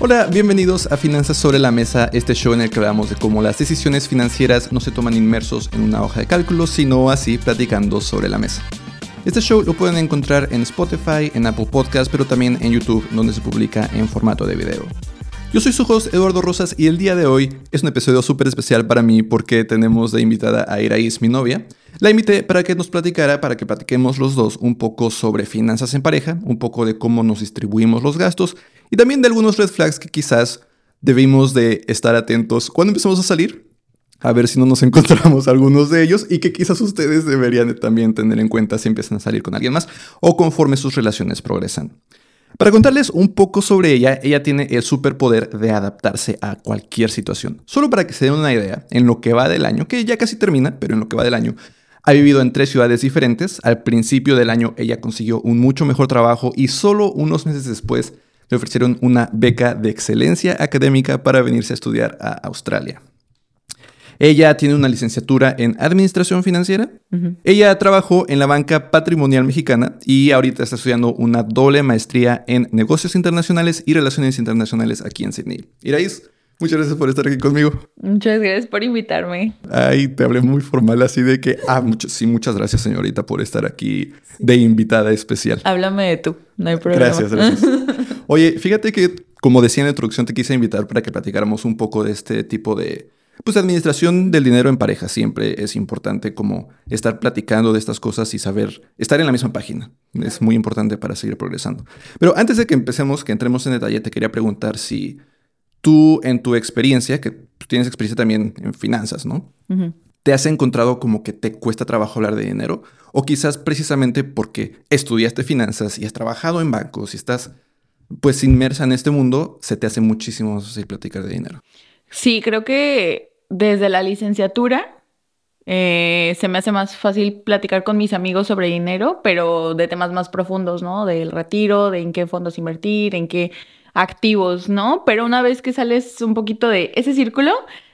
Hola, bienvenidos a Finanzas sobre la Mesa, este show en el que hablamos de cómo las decisiones financieras no se toman inmersos en una hoja de cálculo, sino así platicando sobre la mesa. Este show lo pueden encontrar en Spotify, en Apple Podcast, pero también en YouTube, donde se publica en formato de video. Yo soy su host Eduardo Rosas y el día de hoy es un episodio súper especial para mí porque tenemos de invitada a Iraís, mi novia. La invité para que nos platicara, para que platiquemos los dos un poco sobre finanzas en pareja, un poco de cómo nos distribuimos los gastos y también de algunos red flags que quizás debimos de estar atentos cuando empecemos a salir. A ver si no nos encontramos algunos de ellos y que quizás ustedes deberían también tener en cuenta si empiezan a salir con alguien más o conforme sus relaciones progresan. Para contarles un poco sobre ella, ella tiene el superpoder de adaptarse a cualquier situación. Solo para que se den una idea, en lo que va del año, que ya casi termina, pero en lo que va del año, ha vivido en tres ciudades diferentes. Al principio del año ella consiguió un mucho mejor trabajo y solo unos meses después le ofrecieron una beca de excelencia académica para venirse a estudiar a Australia. Ella tiene una licenciatura en Administración Financiera. Ella trabajó en la banca patrimonial mexicana y ahorita está estudiando una doble maestría en Negocios Internacionales y Relaciones Internacionales aquí en Sydney. Iraís, muchas gracias por estar aquí conmigo. Muchas gracias por invitarme. Ay, te hablé muy formal así de que, ah, sí, muchas gracias señorita por estar aquí de invitada especial. Háblame de tú, no hay problema. Gracias, gracias. Oye, fíjate que, como decía en la introducción, te quise invitar para que platicáramos un poco de este tipo de, pues, administración del dinero en pareja. Siempre es importante como estar platicando de estas cosas y saber estar en la misma página. Es muy importante para seguir progresando. Pero antes de que empecemos, que entremos en detalle, te quería preguntar si tú, en tu experiencia, que tienes experiencia también en finanzas, ¿no? ¿Te has encontrado como que te cuesta trabajo hablar de dinero? O quizás precisamente porque estudiaste finanzas y has trabajado en bancos y estás pues inmersa en este mundo, se te hace muchísimo más fácil platicar de dinero. Sí, creo que desde la licenciatura eh, se me hace más fácil platicar con mis amigos sobre dinero, pero de temas más profundos, ¿no? Del retiro, de en qué fondos invertir, en qué activos, ¿no? Pero una vez que sales un poquito de ese círculo,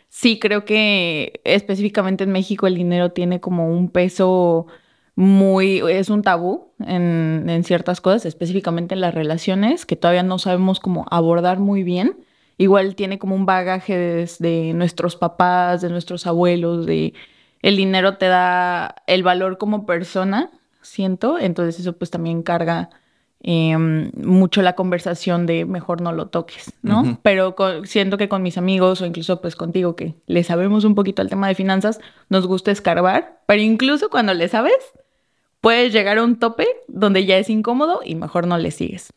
sí creo que específicamente en México el dinero tiene como un peso muy, es un tabú en, ciertas cosas, específicamente en las relaciones, que todavía no sabemos cómo abordar muy bien. Igual tiene como un bagaje de nuestros papás, de nuestros abuelos, de el dinero te da el valor como persona, siento, entonces eso pues también carga em, mucho la conversación de mejor no lo toques, ¿no? Pero siento que con mis amigos o incluso pues contigo que le sabemos un poquito al tema de finanzas, nos gusta escarbar, pero incluso cuando le sabes, puedes llegar a un tope donde ya es incómodo y mejor no le sigues.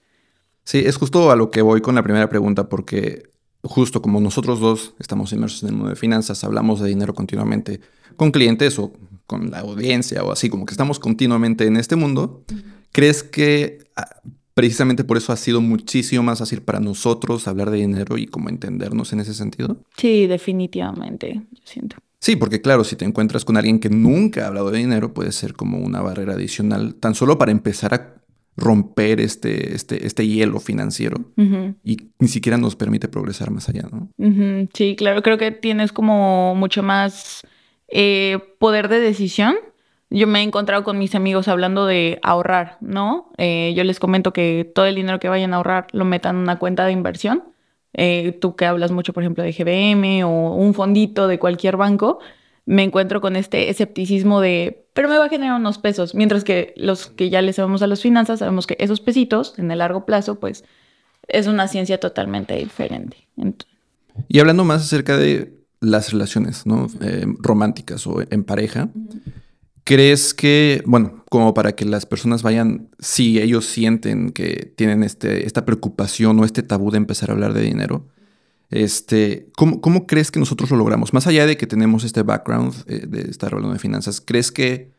Sí, es justo a lo que voy con la primera pregunta, porque justo como nosotros dos estamos inmersos en el mundo de finanzas, hablamos de dinero continuamente con clientes o con la audiencia o así, como que estamos continuamente en este mundo, ¿crees que ah, precisamente por eso ha sido muchísimo más fácil para nosotros hablar de dinero y como entendernos en ese sentido? Sí, definitivamente, yo siento. Sí, porque claro, si te encuentras con alguien que nunca ha hablado de dinero, puede ser como una barrera adicional, tan solo para empezar a romper este, este, este hielo financiero y ni siquiera nos permite progresar más allá, ¿no? Sí, claro, creo que tienes como mucho más eh, poder de decisión. Yo me he encontrado con mis amigos hablando de ahorrar, ¿no? Eh, yo les comento que todo el dinero que vayan a ahorrar lo metan en una cuenta de inversión eh, tú que hablas mucho, por ejemplo, de GBM o un fondito de cualquier banco, me encuentro con este escepticismo de, pero me va a generar unos pesos, mientras que los que ya le sabemos a las finanzas, sabemos que esos pesitos en el largo plazo, pues es una ciencia totalmente diferente. y hablando más acerca de las relaciones ¿no? Eh, románticas o en pareja, ¿Crees que, bueno, como para que las personas vayan, si ellos sienten que tienen este, esta preocupación o este tabú de empezar a hablar de dinero, este, ¿cómo, ¿cómo, crees que nosotros lo logramos? Más allá de que tenemos este background eh, de estar hablando de finanzas, ¿crees que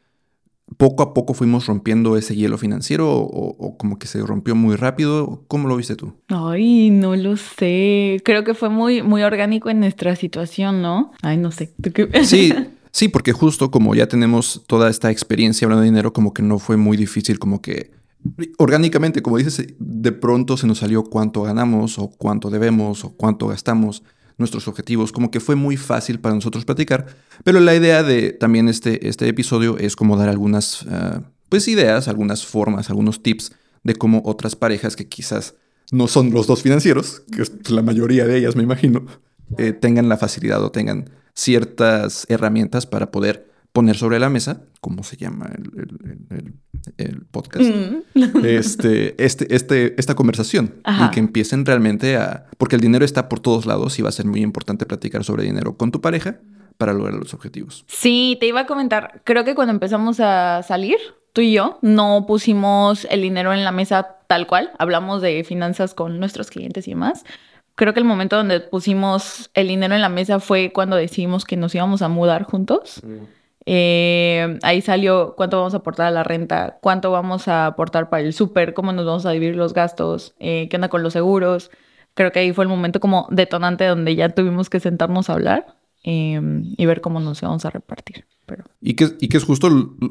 poco a poco fuimos rompiendo ese hielo financiero o, como que se rompió muy rápido? ¿Cómo lo viste tú? Ay, no lo sé. Creo que fue muy, muy orgánico en nuestra situación, ¿no? Ay, no sé. Sí. Sí, porque justo como ya tenemos toda esta experiencia hablando de dinero, como que no fue muy difícil, como que orgánicamente, como dices, de pronto se nos salió cuánto ganamos o cuánto debemos o cuánto gastamos, nuestros objetivos, como que fue muy fácil para nosotros platicar, pero la idea de también este, este episodio es como dar algunas, ah, pues ideas, algunas formas, algunos tips de cómo otras parejas que quizás no son los dos financieros, que es la mayoría de ellas me imagino, eh, tengan la facilidad o tengan ciertas herramientas para poder poner sobre la mesa, ¿cómo se llama el, podcast? Mm. Este, este, este, esta conversación y que empiecen realmente a... Porque el dinero está por todos lados y va a ser muy importante platicar sobre dinero con tu pareja para lograr los objetivos. Sí, te iba a comentar, creo que cuando empezamos a salir, tú y yo, no pusimos el dinero en la mesa tal cual, hablamos de finanzas con nuestros clientes y demás. Creo que el momento donde pusimos el dinero en la mesa fue cuando decidimos que nos íbamos a mudar juntos. Mm. Eh, ahí salió cuánto vamos a aportar a la renta, cuánto vamos a aportar para el súper, cómo nos vamos a dividir los gastos, eh, qué onda con los seguros. Creo que ahí fue el momento como detonante donde ya tuvimos que sentarnos a hablar em, y ver cómo nos íbamos a repartir. Pero... Y, que, y que es justo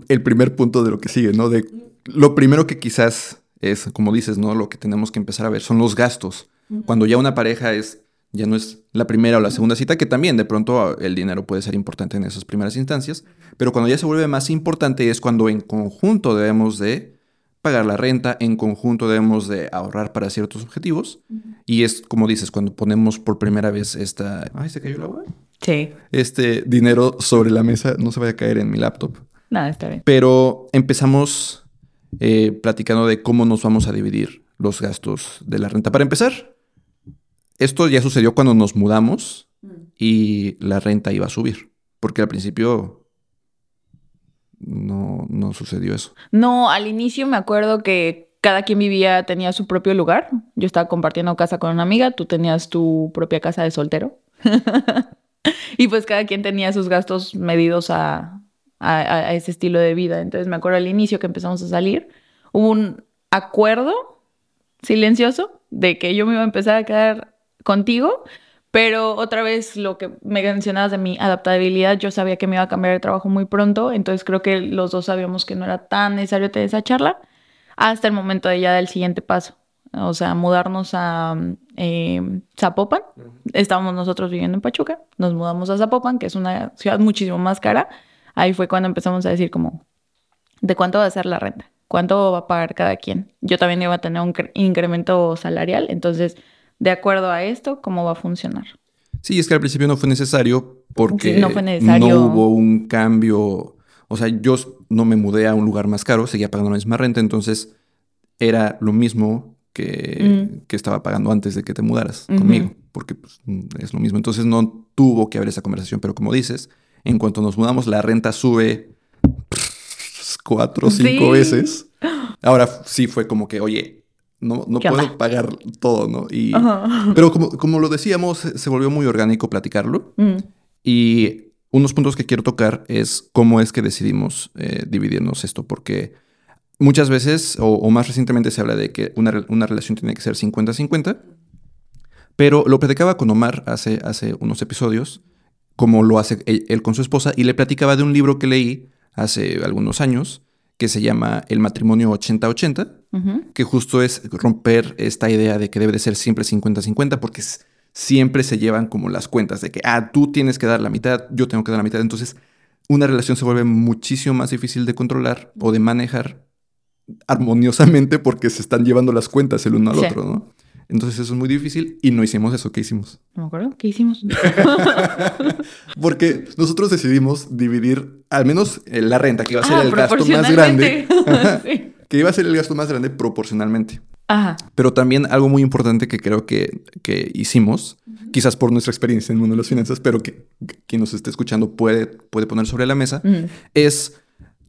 el primer punto de lo que sigue, ¿no? De lo primero que quizás es, como dices, ¿no? Lo que tenemos que empezar a ver son los gastos. Cuando ya una pareja es ya no es la primera o la segunda cita, que también de pronto el dinero puede ser importante en esas primeras instancias, pero cuando ya se vuelve más importante es cuando en conjunto debemos de pagar la renta, en conjunto debemos de ahorrar para ciertos objetivos, y es como dices, cuando ponemos por primera vez esta... Ay, ¿se cayó el agua? Sí. Este dinero sobre la mesa, no se vaya a caer en mi laptop. Nada, está bien. Pero empezamos eh, platicando de cómo nos vamos a dividir los gastos de la renta. Para empezar, esto ya sucedió cuando nos mudamos mm. y la renta iba a subir, porque al principio no, no sucedió eso. No, al inicio me acuerdo que cada quien vivía, tenía su propio lugar. Yo estaba compartiendo casa con una amiga, tú tenías tu propia casa de soltero. y pues cada quien tenía sus gastos medidos a, a, ese estilo de vida. Entonces me acuerdo al inicio que empezamos a salir, hubo un acuerdo silencioso de que yo me iba a empezar a quedar contigo, pero otra vez lo que me mencionabas de mi adaptabilidad, yo sabía que me iba a cambiar de trabajo muy pronto, entonces creo que los dos sabíamos que no era tan necesario tener esa charla hasta el momento de ya del siguiente paso. O sea, mudarnos a eh, Zapopan. Estábamos nosotros viviendo en Pachuca, nos mudamos a Zapopan, que es una ciudad muchísimo más cara. Ahí fue cuando empezamos a decir como, ¿de cuánto va a ser la renta? ¿Cuánto va a pagar cada quien? Yo también iba a tener un incremento salarial, entonces de acuerdo a esto, cómo va a funcionar. Sí, es que al principio no fue necesario porque no, hubo un cambio. O sea, yo no me mudé a un lugar más caro, seguía pagando la misma renta, entonces era lo mismo que, mm. que estaba pagando antes de que te mudaras conmigo, porque pues, es lo mismo. Entonces no tuvo que haber esa conversación, pero como dices, en cuanto nos mudamos, la renta sube cuatro o cinco veces. Ahora sí fue como que, oye, no, no puedo pagar todo, ¿no? Y, pero como, como, lo decíamos, se volvió muy orgánico platicarlo. Mm. Y unos puntos que quiero tocar es cómo es que decidimos eh, dividirnos esto, porque muchas veces, o, más recientemente, se habla de que una, una relación tiene que ser 50-50, pero lo platicaba con Omar hace, hace unos episodios, como lo hace él con su esposa, y le platicaba de un libro que leí hace algunos años, que se llama El matrimonio 80-80, que justo es romper esta idea de que debe de ser siempre 50-50, porque siempre se llevan como las cuentas de que, ah, tú tienes que dar la mitad, yo tengo que dar la mitad. Entonces, una relación se vuelve muchísimo más difícil de controlar o de manejar armoniosamente porque se están llevando las cuentas el uno al otro, ¿no? Entonces eso es muy difícil y no hicimos eso. ¿Qué hicimos? No me acuerdo. ¿Qué hicimos? Porque nosotros decidimos dividir al menos eh, la renta, que iba a ser ah, el gasto más grande. Que iba a ser el gasto más grande proporcionalmente. Ajá. Pero también algo muy importante que creo que, que hicimos, quizás por nuestra experiencia en el mundo de las finanzas, pero que quien nos esté escuchando puede, puede poner sobre la mesa, es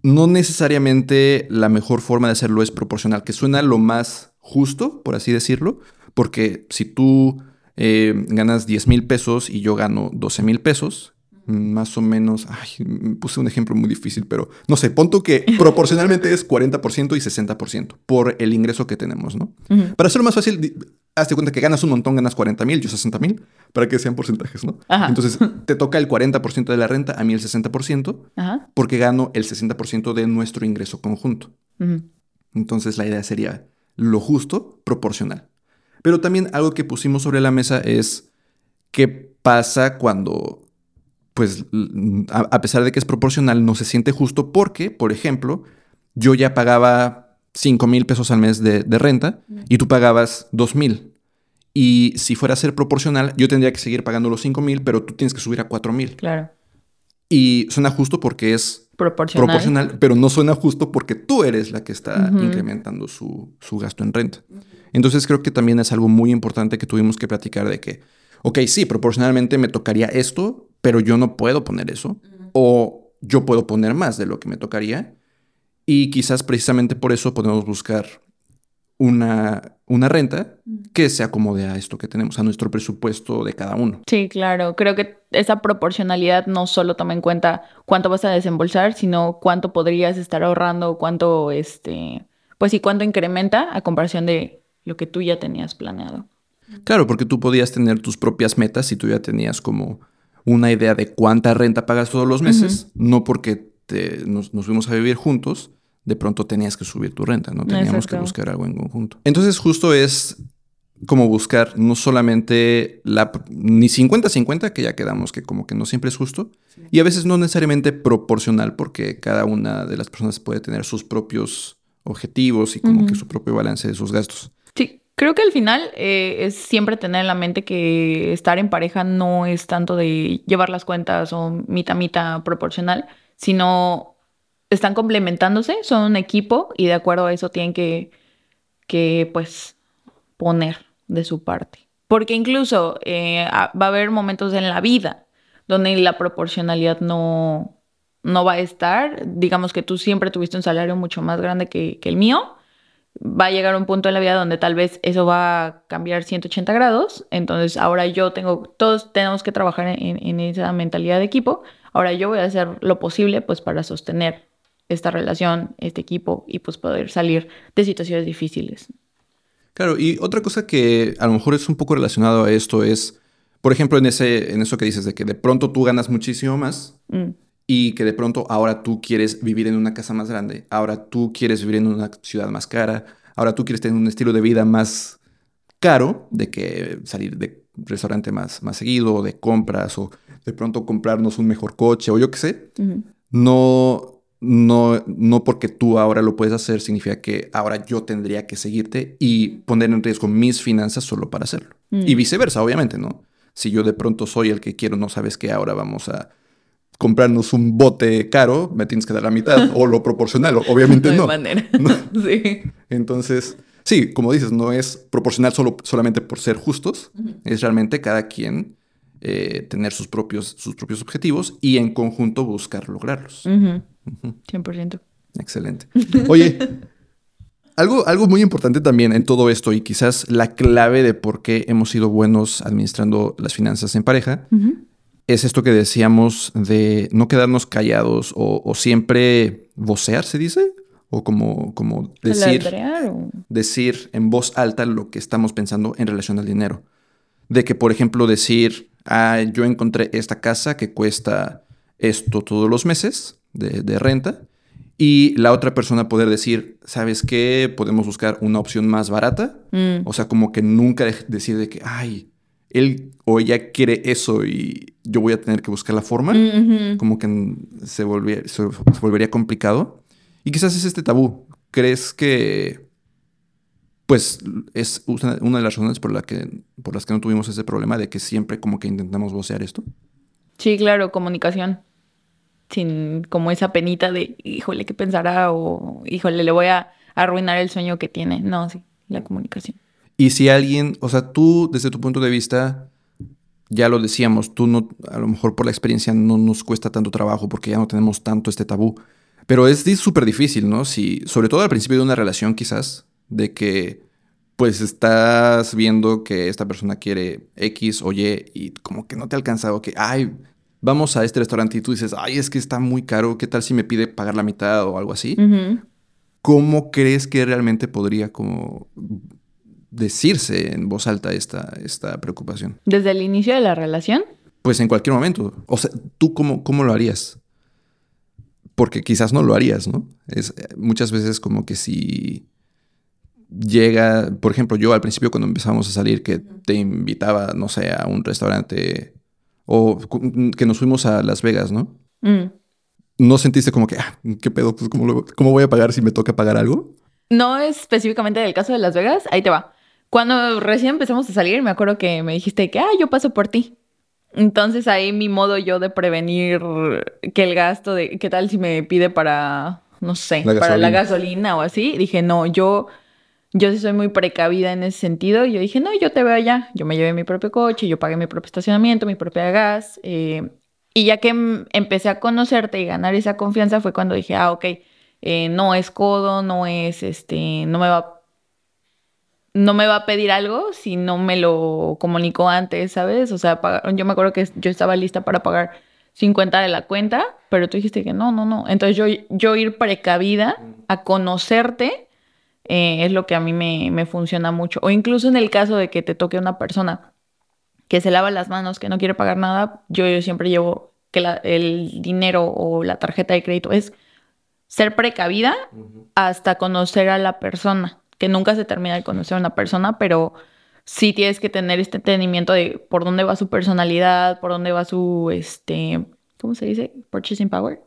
no necesariamente la mejor forma de hacerlo es proporcional, que suena lo más justo, por así decirlo, porque si tú eh, ganas 10 mil pesos y yo gano 12 mil pesos, más o menos, ay, puse un ejemplo muy difícil, pero no sé, punto que proporcionalmente es 40% y 60% por el ingreso que tenemos, ¿no? Para hacerlo más fácil, hazte cuenta que ganas un montón, ganas 40 mil, yo 60 mil, para que sean porcentajes, ¿no? Entonces, te toca el 40% de la renta, a mí el 60%, porque gano el 60% de nuestro ingreso conjunto. Entonces, la idea sería lo justo, proporcional. Pero también algo que pusimos sobre la mesa es qué pasa cuando, pues, a, pesar de que es proporcional, no se siente justo porque, por ejemplo, yo ya pagaba 5 mil pesos al mes de, de renta y tú pagabas 2 mil. Y si fuera a ser proporcional, yo tendría que seguir pagando los 5 mil, pero tú tienes que subir a 4 mil. Claro. Y suena justo porque es Proporcional. proporcional, pero no suena justo porque tú eres la que está incrementando su, su gasto en renta. Entonces creo que también es algo muy importante que tuvimos que platicar de que, ok, sí, proporcionalmente me tocaría esto, pero yo no puedo poner eso. O yo puedo poner más de lo que me tocaría. Y quizás precisamente por eso podemos buscar una, una renta que se acomode a esto que tenemos, a nuestro presupuesto de cada uno. Sí, claro. Creo que esa proporcionalidad no solo toma en cuenta cuánto vas a desembolsar, sino cuánto podrías estar ahorrando, cuánto, este, pues sí, cuánto incrementa a comparación de lo que tú ya tenías planeado. Claro, porque tú podías tener tus propias metas si tú ya tenías como una idea de cuánta renta pagas todos los meses, no porque te, nos, nos fuimos a vivir juntos, de pronto tenías que subir tu renta, ¿no? Teníamos que buscar algo en conjunto. Entonces justo es como buscar no solamente la ni 50-50, que ya quedamos que como que no siempre es justo, y a veces no necesariamente proporcional, porque cada una de las personas puede tener sus propios objetivos y como que su propio balance de sus gastos. Creo que al final eh, es siempre tener en la mente que estar en pareja no es tanto de llevar las cuentas o mitad mitad proporcional, sino están complementándose, son un equipo y de acuerdo a eso tienen que, que pues poner de su parte. Porque incluso eh, va a haber momentos en la vida donde la proporcionalidad no, no va a estar. Digamos que tú siempre tuviste un salario mucho más grande que, que el mío va a llegar un punto en la vida donde tal vez eso va a cambiar 180 grados. Entonces ahora yo tengo, todos tenemos que trabajar en, en esa mentalidad de equipo. Ahora yo voy a hacer lo posible pues para sostener esta relación, este equipo y pues poder salir de situaciones difíciles. Claro, y otra cosa que a lo mejor es un poco relacionado a esto es, por ejemplo, en, ese, en eso que dices de que de pronto tú ganas muchísimo más Mm, y que de pronto ahora tú quieres vivir en una casa más grande, ahora tú quieres vivir en una ciudad más cara, ahora tú quieres tener un estilo de vida más caro, de que salir de restaurante más, más seguido, o de compras, o de pronto comprarnos un mejor coche, o yo qué sé. No, no, no porque tú ahora lo puedes hacer significa que ahora yo tendría que seguirte y poner en riesgo mis finanzas solo para hacerlo. Mm. Y viceversa, obviamente, ¿no? Si yo de pronto soy el que quiero, no sabes que ahora vamos a comprarnos un bote caro, me tienes que dar la mitad o lo proporcional, obviamente No no. manera. No. sí. Entonces, sí, como dices, no es proporcional solo, solamente por ser justos, es realmente cada quien eh, tener sus propios, sus propios objetivos y en conjunto buscar lograrlos. Ujú. 100%. Excelente. Oye, algo, algo muy importante también en todo esto y quizás la clave de por qué hemos sido buenos administrando las finanzas en pareja. Es esto que decíamos de no quedarnos callados o, o siempre vocear, se dice, o como, como decir, decir en voz alta lo que estamos pensando en relación al dinero. De que, por ejemplo, decir, ah, yo encontré esta casa que cuesta esto todos los meses de, de renta. Y la otra persona poder decir, ¿sabes qué? Podemos buscar una opción más barata. Mm. O sea, como que nunca de- decir de que, ay, él o ella quiere eso y yo voy a tener que buscar la forma. Como que se, volvía- se- se volvería complicado. Y quizás es este tabú. ¿Crees que pues es una una de las razones por, la que, por las que no tuvimos ese problema de que siempre como que intentamos vocear esto? Sí, claro, comunicación. Sin como esa penita de, híjole, ¿qué pensará? O, híjole, le voy a arruinar el sueño que tiene. No, sí, la comunicación. Y si alguien, o sea, tú desde tu punto de vista, ya lo decíamos, tú no, a lo mejor por la experiencia no nos cuesta tanto trabajo porque ya no tenemos tanto este tabú. Pero es súper difícil, ¿no? Si, sobre todo al principio de una relación quizás, de que pues estás viendo que esta persona quiere X o Y y como que no te ha alcanzado, que, ay, vamos a este restaurante y tú dices, ay, es que está muy caro, ¿qué tal si me pide pagar la mitad o algo así? ¿Cómo crees que realmente podría como decirse en voz alta esta, esta preocupación? Desde el inicio de la relación. Pues en cualquier momento. O sea, ¿tú cómo, cómo lo harías? Porque quizás no lo harías, ¿no? Es eh, muchas veces como que si llega, por ejemplo, yo al principio cuando empezamos a salir que te invitaba, no sé, a un restaurante o que nos fuimos a Las Vegas, ¿no? Mm. ¿No sentiste como que, ah, qué pedo? Pues, ¿cómo, lo- ¿Cómo voy a pagar si me toca pagar algo? No específicamente del caso de Las Vegas, ahí te va. Cuando recién empezamos a salir, me acuerdo que me dijiste que, ah, yo paso por ti. Entonces ahí mi modo yo de prevenir que el gasto de, ¿qué tal si me pide para, no sé, para la gasolina o así? Dije, no, yo, yo sí soy muy precavida en ese sentido. Yo dije, no, yo te veo allá. Yo me llevé mi propio coche, yo pagué mi propio estacionamiento, mi propia gas. Eh, y ya que empecé a conocerte y ganar esa confianza fue cuando dije, ah, ok, eh, no es codo, no es, este, no me va no me va a pedir algo si no me lo comunicó antes, ¿sabes? O sea, yo me acuerdo que yo estaba lista para pagar 50 de la cuenta, pero tú dijiste que no, no, no. Entonces yo, yo ir precavida a conocerte eh, es lo que a mí me, me, funciona mucho. O incluso en el caso de que te toque una persona que se lava las manos, que no quiere pagar nada, yo, siempre llevo que el dinero o la tarjeta de crédito es ser precavida hasta conocer a la persona que nunca se termina de conocer a una persona, pero sí tienes que tener este entendimiento de por dónde va su personalidad, por dónde va su, este, ¿cómo se dice? Purchasing power.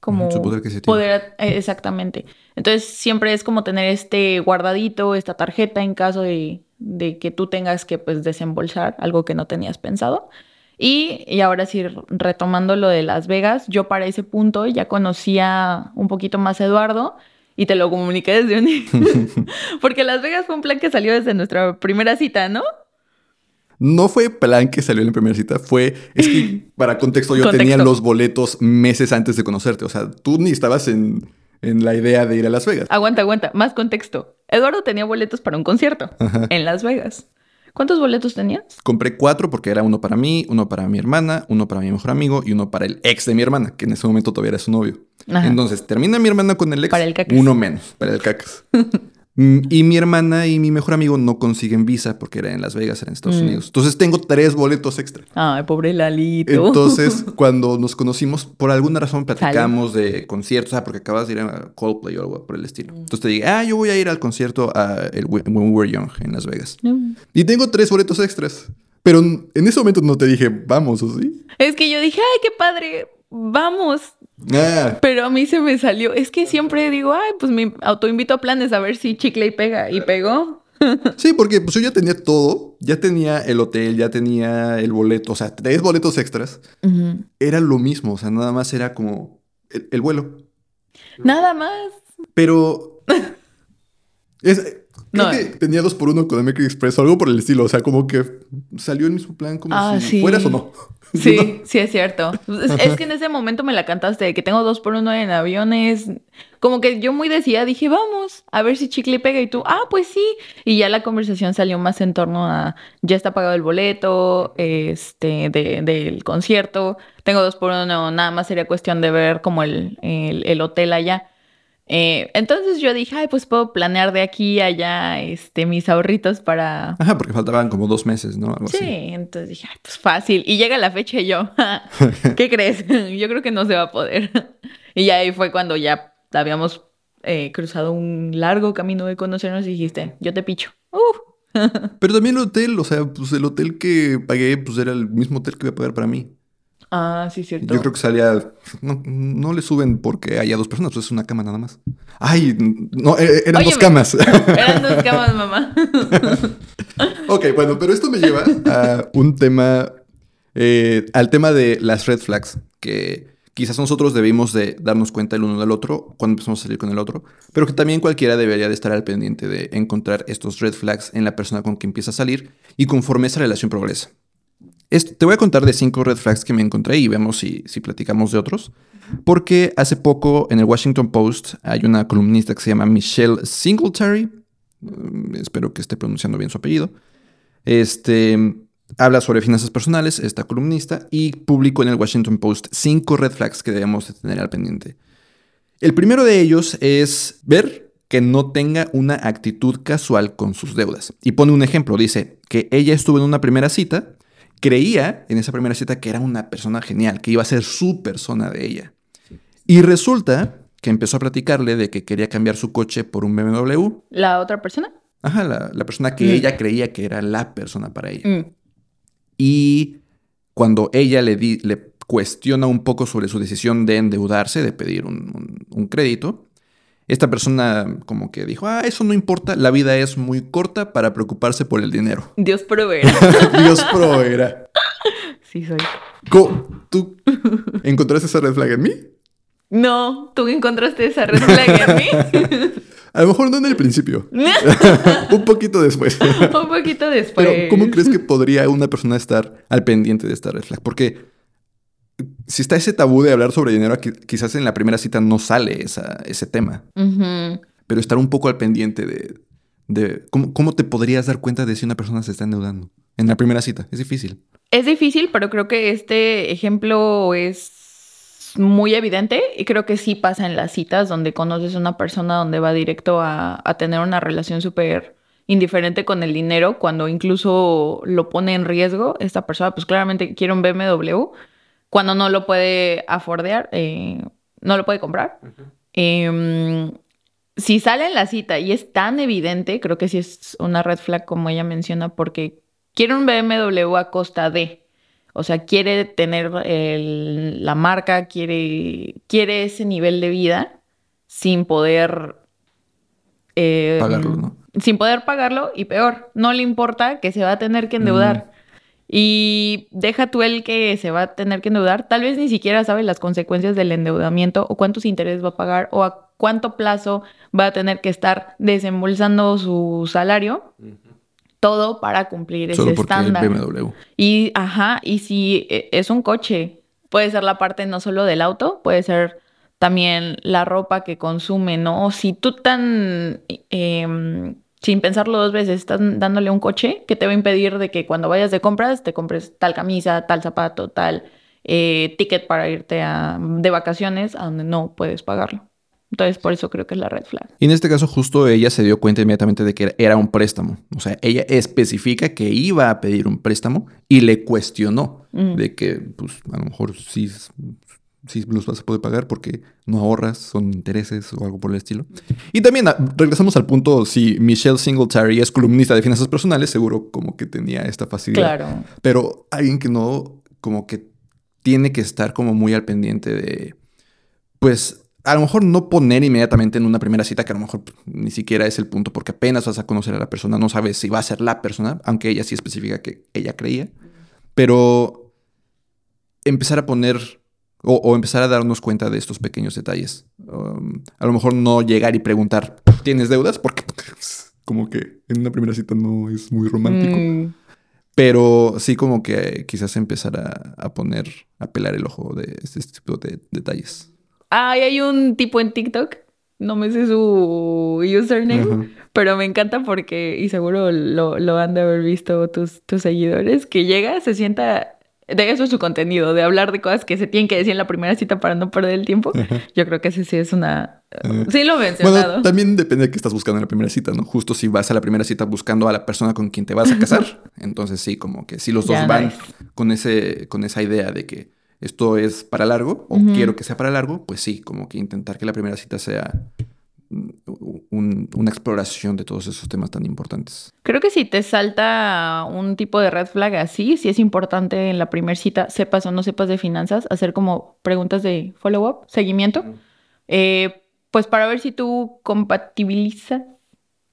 Como su poder Poder, eh, exactamente. Entonces siempre es como tener este guardadito, esta tarjeta en caso de, de que tú tengas que pues desembolsar algo que no tenías pensado. Y, y, ahora sí, retomando lo de Las Vegas, yo para ese punto ya conocía un poquito más a Eduardo y te lo comuniqué desde un... Porque Las Vegas fue un plan que salió desde nuestra primera cita, ¿no? No fue plan que salió en la primera cita, fue... Es que, para contexto, yo tenía los boletos meses antes de conocerte. O sea, tú ni estabas en, en la idea de ir a Las Vegas. Aguanta, aguanta. Más contexto. Eduardo tenía boletos para un concierto en Las Vegas. ¿Cuántos boletos tenías? Compré cuatro porque era uno para mí, uno para mi hermana, uno para mi mejor amigo y uno para el ex de mi hermana, que en ese momento todavía era su novio. Entonces, termina mi hermana con el ex, para el uno menos, para el cacas. Mm, y mi hermana y mi mejor amigo no consiguen visa porque era en Las Vegas, era en Estados mm. Unidos. Entonces tengo tres boletos extra. Ay, pobre Lalito. Entonces, cuando nos conocimos, por alguna razón platicamos de conciertos, ah, porque acabas de ir a Coldplay o algo por el estilo. Mm. Entonces te dije, ah, yo voy a ir al concierto a el When We Were Young en Las Vegas. Y tengo tres boletos extras. Pero en ese momento no te dije, vamos, ¿o sí? Es que yo dije, ay, qué padre, vamos. Ah. Pero a mí se me salió. Es que siempre digo, ay, pues me autoinvito a planes a ver si chicle y pega. Y pegó. Sí, porque pues yo ya tenía todo. Ya tenía el hotel, ya tenía el boleto. O sea, tres boletos extras. Era lo mismo. O sea, nada más era como el, vuelo. Nada más. Pero. es, Creo que tenía dos por uno con American Express o algo por el estilo. O sea, como que salió el mismo plan como ah, si fueras o no. Sí, sí es cierto. Es, que en ese momento me la cantaste de que tengo dos por uno en aviones. Como que yo muy decía, dije, vamos, a ver si chicle pega. Y tú, ah, pues sí. Y ya la conversación salió más en torno a, ya está pagado el boleto, este, del concierto. Tengo dos por uno, nada más sería cuestión de ver como el, el hotel allá. Eh, entonces yo dije, ay, pues puedo planear de aquí a allá este, mis ahorritos para... Ajá, porque faltaban como dos meses, ¿no? sí, entonces dije, ay, pues fácil. Y llega la fecha y yo, ¿qué crees? yo creo que no se va a poder. y ahí fue cuando ya habíamos eh, cruzado un largo camino de conocernos y dijiste, yo te picho. Pero también el hotel, o sea, pues el hotel que pagué, pues era el mismo hotel que iba a pagar para mí. Ah, sí, cierto. Yo creo que salía. No, le suben porque haya dos personas, pues es una cama nada más. Ay, no, eh, eran dos camas. Eran dos camas, mamá. ok, bueno, pero esto me lleva a un tema. Eh, al tema de las red flags, que quizás nosotros debimos de darnos cuenta el uno del otro cuando empezamos a salir con el otro, pero que también cualquiera debería de estar al pendiente de encontrar estos red flags en la persona con quien empieza a salir y conforme esa relación progresa te voy a contar de cinco red flags que me encontré y vemos si, si platicamos de otros. Porque hace poco en el Washington Post hay una columnista que se llama Michelle Singletary. Mm, espero que esté pronunciando bien su apellido. Este, habla sobre finanzas personales, esta columnista, y publicó en el Washington Post cinco red flags que debemos de tener al pendiente. El primero de ellos es ver que no tenga una actitud casual con sus deudas. Y pone un ejemplo, dice que ella estuvo en una primera cita creía en esa primera cita que era una persona genial, que iba a ser su persona de ella. Y resulta que empezó a platicarle de que quería cambiar su coche por un BMW. ¿La otra persona? Ajá, la, persona que mm. ella creía que era la persona para ella. Mm. Y cuando ella le, le cuestiona un poco sobre su decisión de endeudarse, de pedir un, crédito, esta persona como que dijo, ah, eso no importa, la vida es muy corta para preocuparse por el dinero. Dios proveerá. Dios proveerá. Sí, soy. ¿Tú encontraste esa red flag en mí? No, tú encontraste esa red flag en mí. A lo mejor no en el principio. Un poquito después. Un poquito después. Pero, ¿cómo crees que podría una persona estar al pendiente de esta red flag? Porque si está ese tabú de hablar sobre dinero, quizás en la primera cita no sale ese tema. Pero estar un poco al pendiente de, ¿cómo, te podrías dar cuenta de si una persona se está endeudando en la primera cita. Es difícil. Es difícil, pero creo que este ejemplo es muy evidente y creo que sí pasa en las citas donde conoces a una persona donde va directo a, a tener una relación súper indiferente con el dinero cuando incluso lo pone en riesgo esta persona pues claramente quiere un BMW cuando no lo puede afordear, eh, no lo puede comprar. Em, si sale en la cita y es tan evidente, creo que sí es una red flag como ella menciona, porque quiere un BMW a costa de, o sea, quiere tener la marca, quiere, quiere ese nivel de vida sin poder... Em, pagarlo, ¿no? Sin poder pagarlo y peor, no le importa que se va a tener que endeudar. Y deja tú el que se va a tener que endeudar, tal vez ni siquiera sabe las consecuencias del endeudamiento o cuántos intereses va a pagar o a cuánto plazo va a tener que estar desembolsando su salario. Todo para cumplir Solo ese porque estándar. BMW. Y, ajá, y si e, es un coche, puede ser la parte no solo del auto, puede ser también la ropa que consume, ¿no? Si tú tan eh, sin pensarlo dos veces, estás dándole un coche que te va a impedir de que cuando vayas de compras te compres tal camisa, tal zapato, tal eh, ticket para irte a, de vacaciones a donde no puedes pagarlo. Entonces, por eso creo que es la red flag. Y en este caso, justo ella se dio cuenta inmediatamente de que era un préstamo. O sea, ella especifica que iba a pedir un préstamo y le cuestionó mm. de que, pues, a lo mejor sí si los vas a poder pagar porque no ahorras, son intereses o algo por el estilo. Y también ah, regresamos al punto, si Michelle Singletary es columnista de finanzas personales, seguro como que tenía esta facilidad. Claro. Pero alguien que no, como que tiene que estar como muy al pendiente de, pues, a lo mejor no poner inmediatamente en una primera cita, que a lo mejor ni siquiera es el punto, porque apenas vas a conocer a la persona, no sabes si va a ser la persona, aunque ella sí especifica que ella creía. Pero empezar a poner o, empezar a darnos cuenta de estos pequeños detalles. Um, a lo mejor no llegar y preguntar, ¿tienes deudas? Porque como que en una primera cita no es muy romántico. Mm. Pero sí como que quizás empezar a, poner, a pelar el ojo de este, tipo de detalles. Ah, hay un tipo en TikTok, no me sé su username, pero me encanta porque, y seguro lo, lo han de haber visto tus, tus seguidores, que llega, se sienta de eso es su contenido, de hablar de cosas que se tienen que decir en la primera cita para no perder el tiempo. Yo creo que ese sí es una... Sí lo he mencionado. Bueno, también depende de qué estás buscando en la primera cita, ¿no? Justo si vas a la primera cita buscando a la persona con quien te vas a casar, entonces sí, como que si los dos van con, ese, con esa idea de que esto es para largo o quiero que sea para largo, pues sí, como que intentar que la primera cita sea una exploración de todos esos temas tan importantes. Creo que si te salta un tipo de red flag así, si es importante en la primera cita, sepas o no sepas de finanzas, hacer como preguntas de follow-up, seguimiento, eh, pues para ver si tú compatibilizas,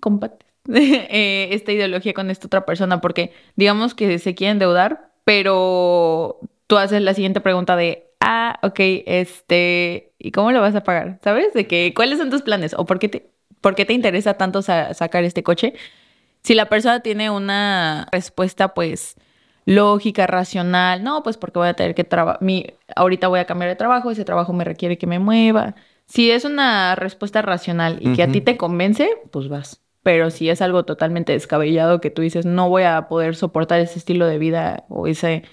eh, esta ideología con esta otra persona, porque digamos que se quieren endeudar, pero tú haces la siguiente pregunta de, ah, ok, este, ¿y cómo lo vas a pagar? ¿Sabes? De que, ¿cuáles son tus planes? ¿O por qué te, por qué te interesa tanto sacar este coche? Si la persona tiene una respuesta, pues, lógica, racional, no, pues porque voy a tener que trabajar, ahorita voy a cambiar de trabajo, ese trabajo me requiere que me mueva. Si es una respuesta racional y que a ti te convence, pues vas. Pero si es algo totalmente descabellado que tú dices, no voy a poder soportar ese estilo de vida o ese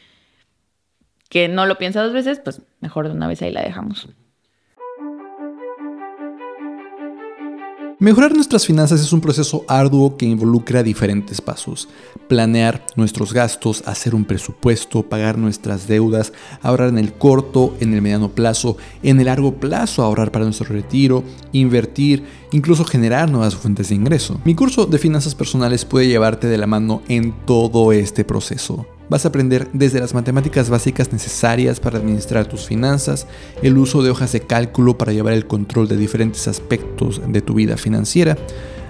que no lo piensa dos veces, pues mejor de una vez ahí la dejamos. Mejorar nuestras finanzas es un proceso arduo que involucra diferentes pasos. Planear nuestros gastos, hacer un presupuesto, pagar nuestras deudas, ahorrar en el corto, en el mediano plazo, en el largo plazo ahorrar para nuestro retiro, invertir, incluso generar nuevas fuentes de ingreso. Mi curso de finanzas personales puede llevarte de la mano en todo este proceso. Vas a aprender desde las matemáticas básicas necesarias para administrar tus finanzas, el uso de hojas de cálculo para llevar el control de diferentes aspectos de tu vida financiera,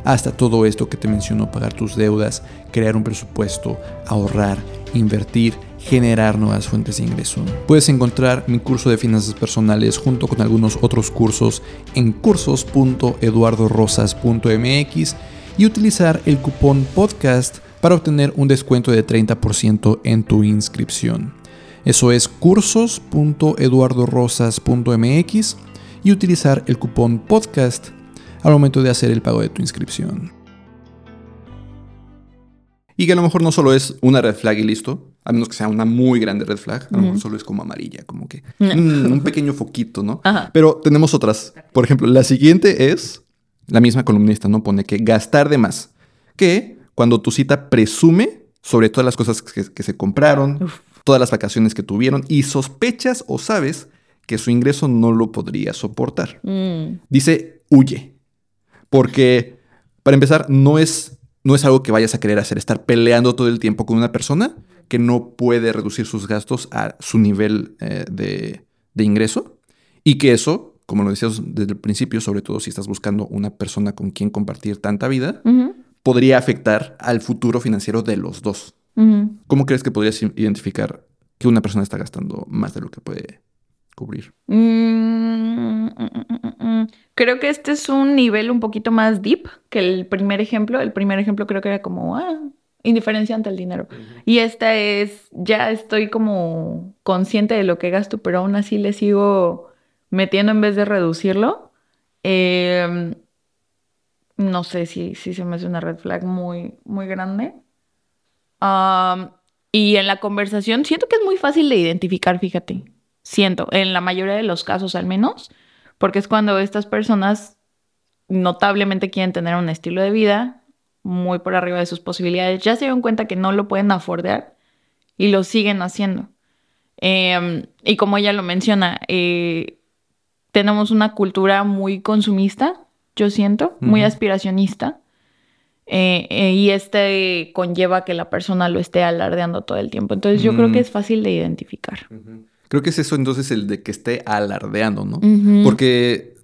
hasta todo esto que te menciono, pagar tus deudas, crear un presupuesto, ahorrar, invertir, generar nuevas fuentes de ingreso. Puedes encontrar mi curso de finanzas personales junto con algunos otros cursos en cursos.eduardorosas.mx y utilizar el cupón podcast para obtener un descuento de 30% en tu inscripción. Eso es cursos.eduardorosas.mx y utilizar el cupón podcast al momento de hacer el pago de tu inscripción. Y que a lo mejor no solo es una red flag y listo, a menos que sea una muy grande red flag, a lo mejor solo es como amarilla, como que mm, un pequeño foquito, ¿no? Pero tenemos otras. Por ejemplo, la siguiente es, la misma columnista, ¿no? Pone que gastar de más. Que cuando tu cita presume sobre todas las cosas que, se compraron, todas las vacaciones que tuvieron y sospechas o sabes que su ingreso no lo podría soportar. Mm. Dice, huye. Porque, para empezar, no es, no es algo que vayas a querer hacer, estar peleando todo el tiempo con una persona que no puede reducir sus gastos a su nivel eh, de, ingreso y que eso, como lo decías desde el principio, sobre todo si estás buscando una persona con quien compartir tanta vida, podría afectar al futuro financiero de los dos. ¿Cómo crees que podrías identificar que una persona está gastando más de lo que puede cubrir? Mm, mm, mm, creo que este es un nivel un poquito más deep que el primer ejemplo. El primer ejemplo creo que era como, ah, indiferencia ante el dinero. Y esta es, ya estoy como consciente de lo que gasto, pero aún así le sigo metiendo en vez de reducirlo. Eh, no sé si, si se me hace una red flag muy, muy grande. y en la conversación siento que es muy fácil de identificar, fíjate. Siento, en la mayoría de los casos al menos, porque es cuando estas personas notablemente quieren tener un estilo de vida muy por arriba de sus posibilidades, ya se dieron cuenta que no lo pueden afordear y lo siguen haciendo. Em, y como ella lo menciona, eh, tenemos una cultura muy consumista yo siento, muy aspiracionista. Eh, eh, y este conlleva que la persona lo esté alardeando todo el tiempo. Entonces yo creo que es fácil de identificar. Creo que es eso entonces el de que esté alardeando, ¿no? Porque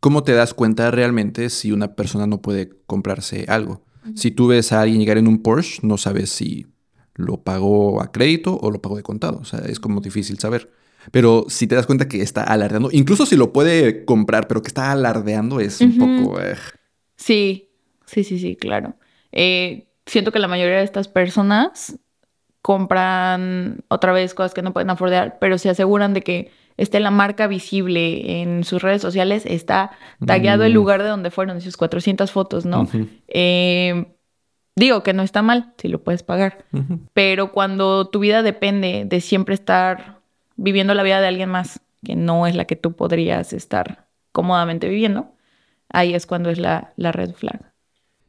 ¿cómo te das cuenta realmente si una persona no puede comprarse algo? Si tú ves a alguien llegar en un Porsche, no sabes si lo pagó a crédito o lo pagó de contado. O sea, es como difícil saber. Pero si te das cuenta que está alardeando, incluso si lo puede comprar, pero que está alardeando es un poco... Eh. Sí, sí, sí, sí, claro. Eh, siento que la mayoría de estas personas compran otra vez cosas que no pueden afordar, pero se aseguran de que esté la marca visible en sus redes sociales, está tagueado el mm. lugar de donde fueron sus 400 fotos, ¿no? Eh, digo que no está mal si lo puedes pagar, pero cuando tu vida depende de siempre estar viviendo la vida de alguien más que no es la que tú podrías estar cómodamente viviendo, ahí es cuando es la, red flag.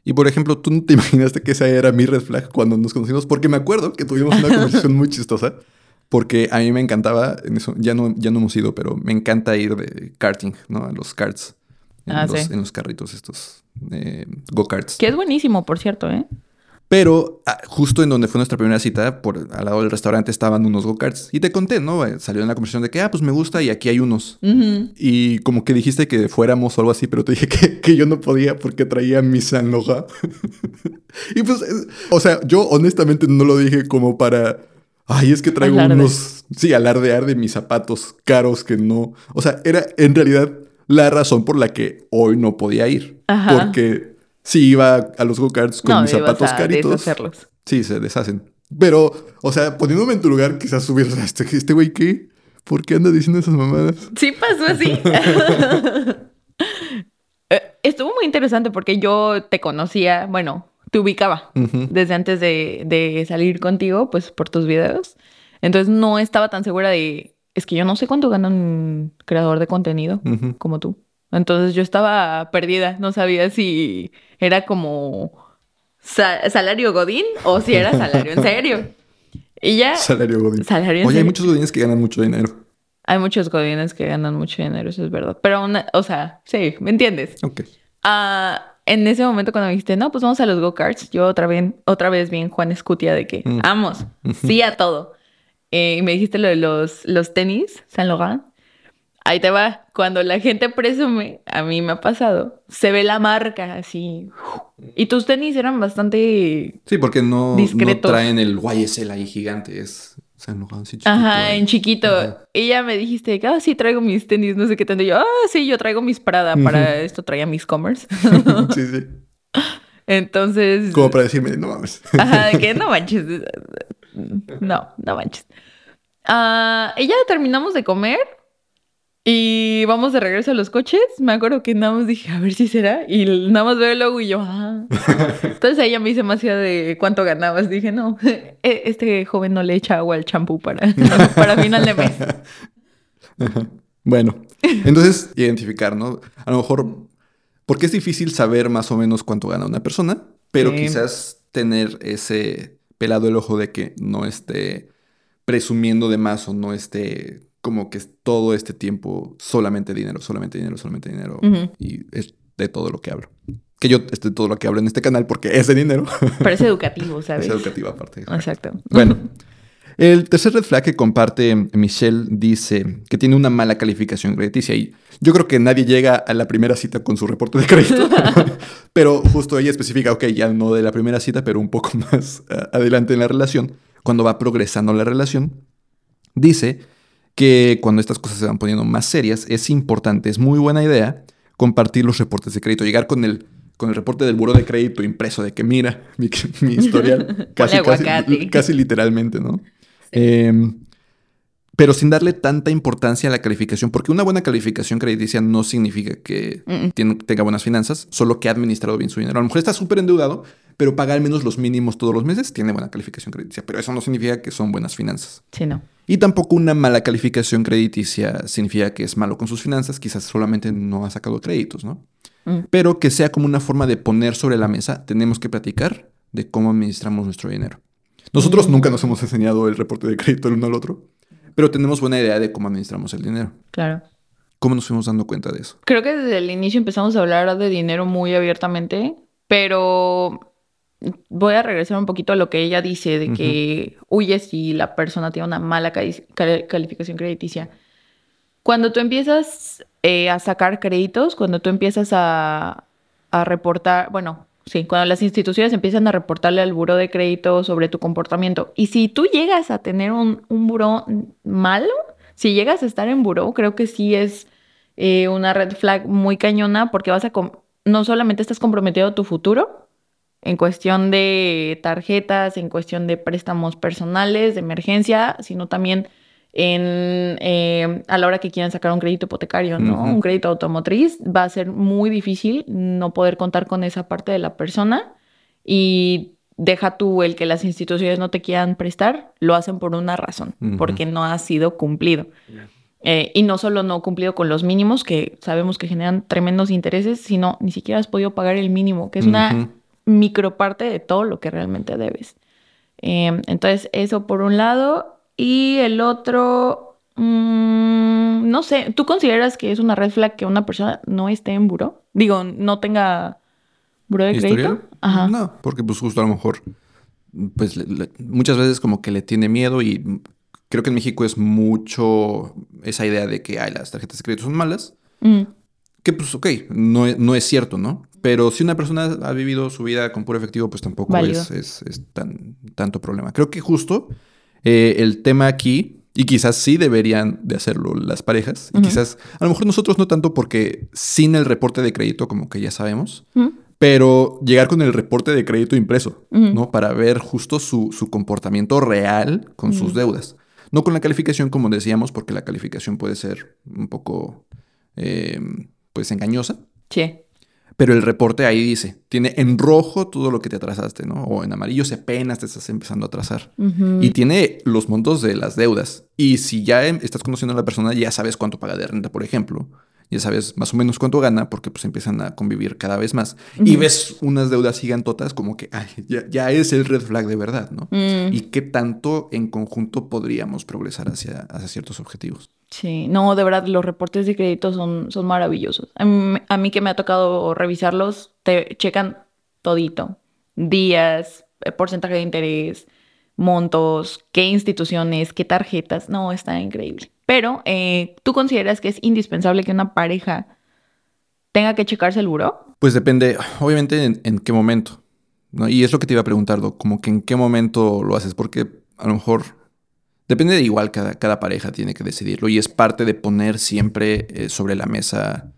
Y por ejemplo, tú no te imaginaste que esa era mi red flag cuando nos conocimos, porque me acuerdo que tuvimos una conversación muy chistosa, porque a mí me encantaba, en eso, ya no, ya no hemos ido, pero me encanta ir de karting, ¿no? A los karts, en, ah, los, en los, carritos estos, eh, go-karts. Que es buenísimo, por cierto, ¿eh? Pero ah, justo en donde fue nuestra primera cita, por al lado del restaurante estaban unos go-karts. Y te conté, ¿no? Eh, salió en la conversación de que, ah, pues me gusta y aquí hay unos. Y como que dijiste que fuéramos o algo así, pero te dije que, yo no podía porque traía mi San y pues, o sea, yo honestamente no lo dije como para... Ay, es que traigo unos... Sí, alardear de mis zapatos caros que no... O sea, era en realidad la razón por la que hoy no podía ir. Porque Sí, iba a los go-karts con mis zapatos a caritos. Deshacerlos. Sí, se deshacen. Pero, o sea, poniéndome en tu lugar, quizás subieras a este, este güey, ¿qué? ¿Por qué anda diciendo esas mamadas? Sí, pasó así. Eh, estuvo muy interesante porque yo te conocía, bueno, te ubicaba desde antes de, salir contigo, pues por tus videos. Entonces no estaba tan segura de. Es que yo no sé cuánto gana un creador de contenido como tú. Entonces yo estaba perdida, no sabía si era como salario godín o si era salario en serio. Y ya... Salario godín. Salario Oye, hay muchos godines que ganan mucho dinero. Hay muchos godines que ganan mucho dinero, eso es verdad. Pero, o sea, sí, ¿me entiendes? Ok. Ah, en ese momento cuando me dijiste, no, pues vamos a los go-karts, yo otra vez, otra vez bien Juan Escutia de que, Mm. vamos, sí a todo. Eh, y me dijiste lo de los, los tenis, San Laurent. Ahí te va. Cuando la gente presume, a mí me ha pasado, se ve la marca así. Y tus tenis eran bastante, Sí, porque no, no traen el YSL ahí gigante, es San Laurent, sí, chiquito, ajá, ahí. en chiquito. Ajá. Y ya me dijiste que, ah, sí, traigo mis tenis, no sé qué tanto. Y yo, ah, sí, yo traigo mis Prada. Para esto traía mis Commerce. sí, sí. Entonces... Como para decirme, no mames. Ajá, que no manches. No, no manches. Ah, y ya terminamos de comer y vamos de regreso a los coches. Me acuerdo que nada más dije, a ver si será. Y nada más veo el logo y yo, ah. Entonces ahí ya me hice más idea de cuánto ganabas. Dije, no, e- este joven no le echa agua al champú para, para final de mes. Bueno, entonces identificar, ¿no? A lo mejor, porque es difícil saber más o menos cuánto gana una persona, pero Sí. quizás tener ese pelado el ojo de que no esté presumiendo de más o no esté como que todo este tiempo solamente dinero, solamente dinero, solamente dinero. Y es de todo lo que hablo. Que yo es de todo lo que hablo en este canal porque es de dinero. Pero es educativo, ¿sabes? es educativa aparte. Exacto. Bueno, el tercer red flag que comparte Michelle dice que tiene una mala calificación crediticia y yo creo que nadie llega a la primera cita con su reporte de crédito, pero justo ella especifica, ok, ya no de la primera cita, pero un poco más eh, adelante en la relación, cuando va progresando la relación, dice que cuando estas cosas se van poniendo más serias, es importante, es muy buena idea compartir los reportes de crédito, llegar con el, con el reporte del buro de crédito impreso de que mira mi, mi historial, casi, casi, aguacate. casi literalmente, ¿no? Em, pero sin darle tanta importancia a la calificación, porque una buena calificación crediticia no significa que Mm. tiene- tenga buenas finanzas, solo que ha administrado bien su dinero. A lo mejor está súper endeudado, pero paga al menos los mínimos todos los meses, tiene buena calificación crediticia, pero eso no significa que son buenas finanzas. Sí, no. Y tampoco una mala calificación crediticia significa que es malo con sus finanzas, quizás solamente no ha sacado créditos, ¿no? Mm. Pero que sea como una forma de poner sobre la mesa, tenemos que platicar de cómo administramos nuestro dinero. Nosotros nunca nos hemos enseñado el reporte de crédito el uno al otro, pero tenemos buena idea de cómo administramos el dinero. Claro. ¿Cómo nos fuimos dando cuenta de eso? Creo que desde el inicio empezamos a hablar de dinero muy abiertamente, pero voy a regresar un poquito a lo que ella dice, de que huye si la persona tiene una mala cali- cali- calificación crediticia. Cuando tú empiezas eh, a sacar créditos, cuando tú empiezas a, a reportar, bueno, sí, cuando las instituciones empiezan a reportarle al buro de crédito sobre tu comportamiento, y si tú llegas a tener un, un buró malo, si llegas a estar en buró, creo que sí es eh, una red flag muy cañona porque vas a no solamente estás comprometido a tu futuro en cuestión de tarjetas, en cuestión de préstamos personales, de emergencia, sino también en eh, a la hora que quieran sacar un crédito hipotecario, ¿no? Un crédito automotriz, va a ser muy difícil no poder contar con esa parte de la persona y deja tú el que las instituciones no te quieran prestar, lo hacen por una razón, porque no ha sido cumplido. Eh, y no solo no cumplido con los mínimos, que sabemos que generan tremendos intereses, sino ni siquiera has podido pagar el mínimo, que es una. Microparte de todo lo que realmente debes. Eh, entonces, eso por un lado. Y el otro, mm, no sé, ¿tú consideras que es una red flag que una persona no esté en buró? Digo, no tenga buró de crédito. Ajá. No, porque pues justo a lo mejor, pues le- le- muchas veces como que le tiene miedo y creo que en México es mucho esa idea de que ay, las tarjetas de crédito son malas. Mm, Que pues ok, no, no es cierto, ¿no? Pero si una persona ha vivido su vida con puro efectivo, pues tampoco es, es- es tan, tanto problema. Creo que justo eh, el tema aquí, y quizás sí deberían de hacerlo las parejas, y quizás a lo mejor nosotros no tanto porque sin el reporte de crédito como que ya sabemos, pero llegar con el reporte de crédito impreso. ¿no? Para ver justo su, su comportamiento real con sus deudas. No con la calificación, como decíamos, porque la calificación puede ser un poco, eh, pues, engañosa. Sí. Pero el reporte ahí dice, tiene en rojo todo lo que te atrasaste, ¿no? O en amarillo si apenas te estás empezando a atrasar. Y tiene los montos de las deudas. Y si ya em- estás conociendo a la persona, ya sabes cuánto paga de renta, por ejemplo. Ya sabes más o menos cuánto gana porque pues empiezan a convivir cada vez más. Y ves unas deudas gigantotas como que ay, ya, ya es el red flag de verdad, ¿no? Mm, Y qué tanto en conjunto podríamos progresar hacia, hacia ciertos objetivos. Sí, no, de verdad, los reportes de crédito son, son maravillosos. A mí, a mí que me ha tocado revisarlos, te checan todito. Días, eh, porcentaje de interés, montos, qué instituciones, qué tarjetas. No, está increíble. Pero, eh, ¿tú consideras que es indispensable que una pareja tenga que checarse el buró? Pues depende, obviamente, en, qué momento. ¿no? Y es lo que te iba a preguntar, como que en qué momento lo haces, porque a lo mejor depende de igual, cada, cada pareja tiene que decidirlo y es parte de poner siempre eh, sobre la mesa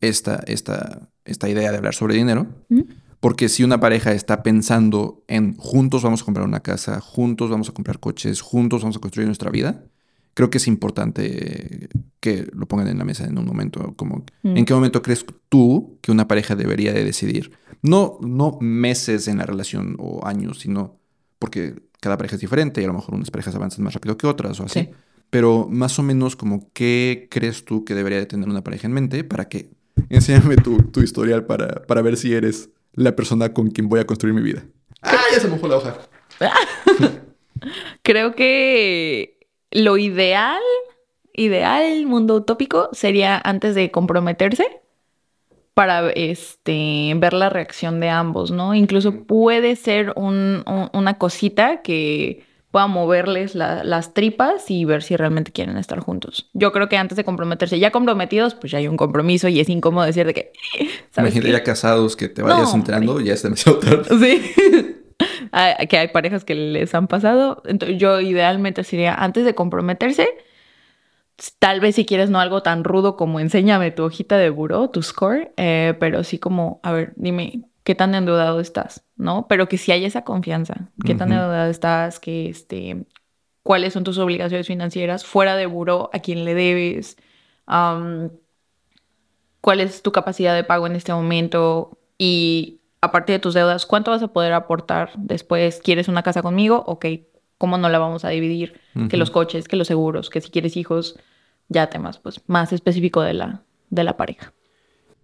esta, esta, esta idea de hablar sobre dinero. Porque si una pareja está pensando en juntos vamos a comprar una casa, juntos vamos a comprar coches, juntos vamos a construir nuestra vida, creo que es importante que lo pongan en la mesa en un momento. Como, mm. ¿En qué momento crees tú que una pareja debería de decidir? No, no meses en la relación o años, sino porque cada pareja es diferente y a lo mejor unas parejas avanzan más rápido que otras o así. Pero más o menos como qué crees tú que debería de tener una pareja en mente para que... Enséñame tu, tu historial para, para ver si eres la persona con quien voy a construir mi vida. ¡Ah, ya se mojó la hoja! Creo que lo ideal, ideal, mundo utópico, sería antes de comprometerse para este, ver la reacción de ambos, ¿no? Incluso puede ser una cosita que pueda moverles las tripas y ver si realmente quieren estar juntos. Yo creo que antes de comprometerse, ya comprometidos, pues ya hay un compromiso y es incómodo decir de que... Imagínate ya casados que te vayas enterando, ya es demasiado tarde. Sí. que hay parejas que les han pasado. Entonces, yo idealmente sería antes de comprometerse, tal vez si quieres no algo tan rudo como enséñame tu hojita de buró, tu score, eh, pero sí como, a ver, dime, ¿qué tan endeudado estás? ¿No? Pero que si hay esa confianza, ¿qué tan endeudado estás? Que este, ¿Cuáles son tus obligaciones financieras fuera de buró? ¿A quién le debes? ¿Cuál es tu capacidad de pago en este momento? Y aparte de tus deudas, ¿cuánto vas a poder aportar después? ¿Quieres una casa conmigo? Ok, ¿cómo no la vamos a dividir? Que los coches, que los seguros, que si quieres hijos, ya temas pues más específico de la, de la pareja.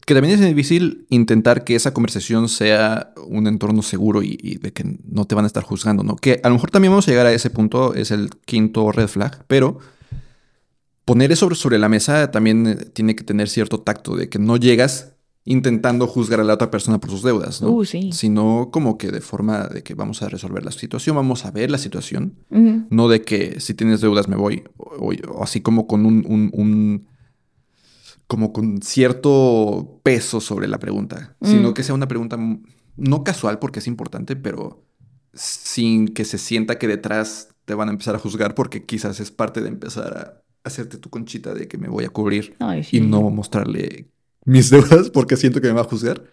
Que también es difícil intentar que esa conversación sea un entorno seguro y, de que no te van a estar juzgando, ¿no? Que a lo mejor también vamos a llegar a ese punto, es el quinto red flag, pero poner eso sobre la mesa también eh, tiene que tener cierto tacto de que no llegas intentando juzgar a la otra persona por sus deudas, ¿no? Uh, sí. Sino como que de forma de que vamos a resolver la situación, vamos a ver la situación, no de que si tienes deudas me voy, o, así como con un, como con cierto peso sobre la pregunta, sino mm. que sea una pregunta no casual porque es importante, pero sin que se sienta que detrás te van a empezar a juzgar porque quizás es parte de empezar a hacerte tu conchita de que me voy a cubrir y no mostrarle mis deudas porque siento que me va a juzgar.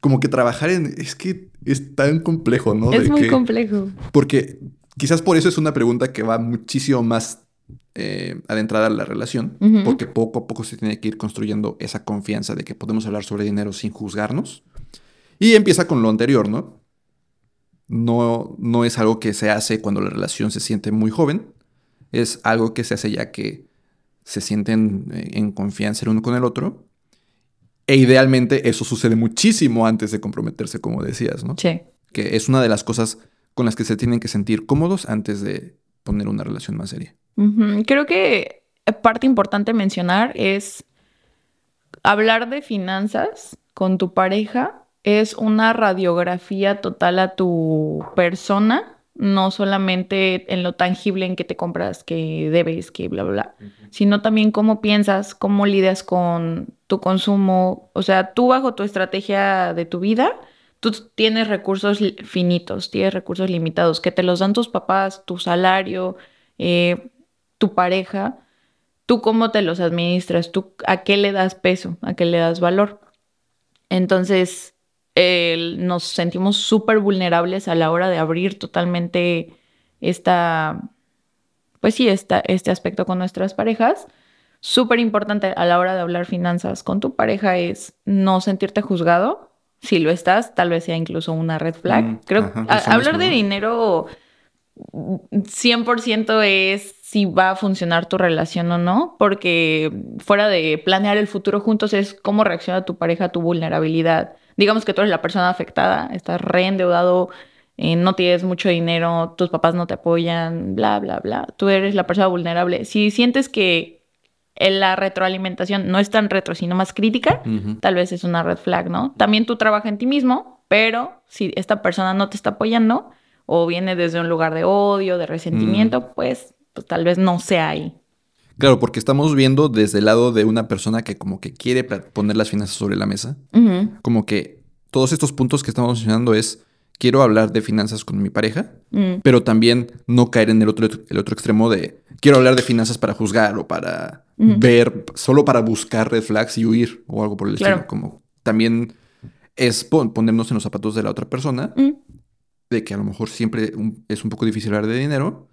Como que trabajar en... Es que es tan complejo, ¿no? Es muy complejo. Porque quizás por eso es una pregunta que va muchísimo más eh, adentrada a la relación, porque poco a poco se tiene que ir construyendo esa confianza de que podemos hablar sobre dinero sin juzgarnos. Y empieza con lo anterior, ¿no? No, no es algo que se hace cuando la relación se siente muy joven, es algo que se hace ya que se sienten eh, en confianza el uno con el otro e idealmente eso sucede muchísimo antes de comprometerse, como decías, ¿no? Sí. Que es una de las cosas con las que se tienen que sentir cómodos antes de poner una relación más seria. Creo que parte importante mencionar es hablar de finanzas con tu pareja es una radiografía total a tu persona no solamente en lo tangible en que te compras, que debes, que bla, bla, bla, sino también cómo piensas, cómo lidias con tu consumo. O sea, tú bajo tu estrategia de tu vida, tú tienes recursos finitos, tienes recursos limitados, que te los dan tus papás, tu salario, eh, tu pareja. Tú cómo te los administras, tú a qué le das peso, a qué le das valor. Entonces, nos sentimos súper vulnerables a la hora de abrir totalmente esta, pues sí, esta, este aspecto con nuestras parejas. Súper importante a la hora de hablar finanzas con tu pareja es no sentirte juzgado. Si lo estás, tal vez sea incluso una red flag. Mm, Creo hablar de dinero 100% es si va a funcionar tu relación o no, porque fuera de planear el futuro juntos es cómo reacciona tu pareja a tu vulnerabilidad digamos que tú eres la persona afectada, estás reendeudado, eh, no tienes mucho dinero, tus papás no te apoyan, bla, bla, bla. Tú eres la persona vulnerable. Si sientes que la retroalimentación no es tan retro, sino más crítica, tal vez es una red flag, ¿no? También tú trabajas en ti mismo, pero si esta persona no te está apoyando o viene desde un lugar de odio, de resentimiento, pues, pues tal vez no sea ahí. Claro, porque estamos viendo desde el lado de una persona que como que quiere poner las finanzas sobre la mesa. Como que todos estos puntos que estamos mencionando es, quiero hablar de finanzas con mi pareja, mm. pero también no caer en el otro, el otro extremo de, quiero hablar de finanzas para juzgar o para ver, solo para buscar red flags y huir o algo por el estilo. Como también es ponernos en los zapatos de la otra persona, de que a lo mejor siempre es un poco difícil hablar de dinero,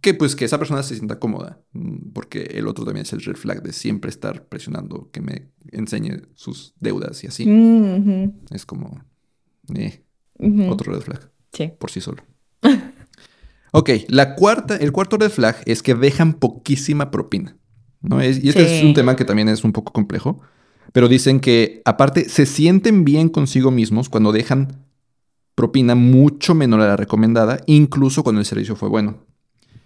que pues que esa persona se sienta cómoda, mm, porque el otro también es el red flag de siempre estar presionando que me enseñe sus deudas y así. Es como, eh, otro red flag. Sí. Por sí solo. ok, la cuarta, el cuarto red flag es que dejan poquísima propina. ¿No? y este es un tema que también es un poco complejo, pero dicen que aparte se sienten bien consigo mismos cuando dejan propina mucho menor a la recomendada, incluso cuando el servicio fue bueno.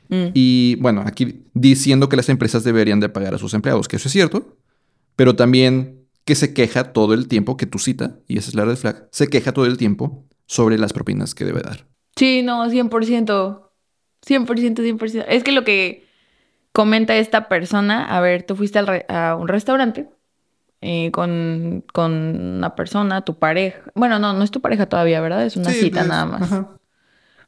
Mm. Y bueno, aquí diciendo que las empresas deberían de pagar a sus empleados, que eso es cierto, pero también que se queja todo el tiempo, que tu cita, y esa es la red flag, se queja todo el tiempo sobre las propinas que debe dar. Sí, no, 100%. 100%, 100%. Es que lo que comenta esta persona, a ver, tú fuiste a un restaurante eh, con, con, una persona, tu pareja. Bueno, no, no es tu pareja todavía, ¿verdad? Es una cita pues, nada más.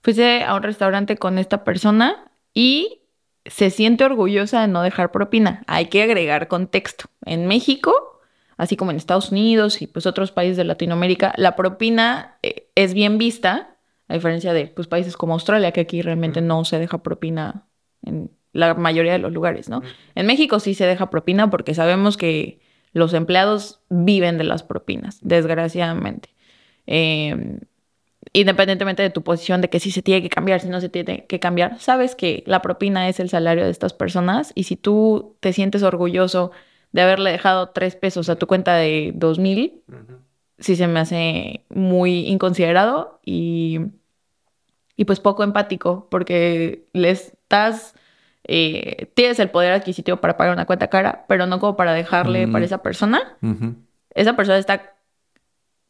Fuiste a un restaurante con esta persona y se siente orgullosa de no dejar propina. Hay que agregar contexto. En México, así como en Estados Unidos y pues otros países de Latinoamérica, la propina eh, es bien vista, a diferencia de pues, países como Australia, que aquí realmente no se deja propina en la mayoría de los lugares, ¿no? En México sí se deja propina porque sabemos que los empleados viven de las propinas, desgraciadamente. Eh, independientemente de tu posición de que si se tiene que cambiar, si no se tiene que cambiar, sabes que la propina es el salario de estas personas y si tú te sientes orgulloso de haberle dejado tres pesos a tu cuenta de dos mil, sí se me hace muy inconsiderado y, y pues poco empático porque le estás... Eh, tienes el poder adquisitivo para pagar una cuenta cara, pero no como para dejarle para esa persona. Esa persona está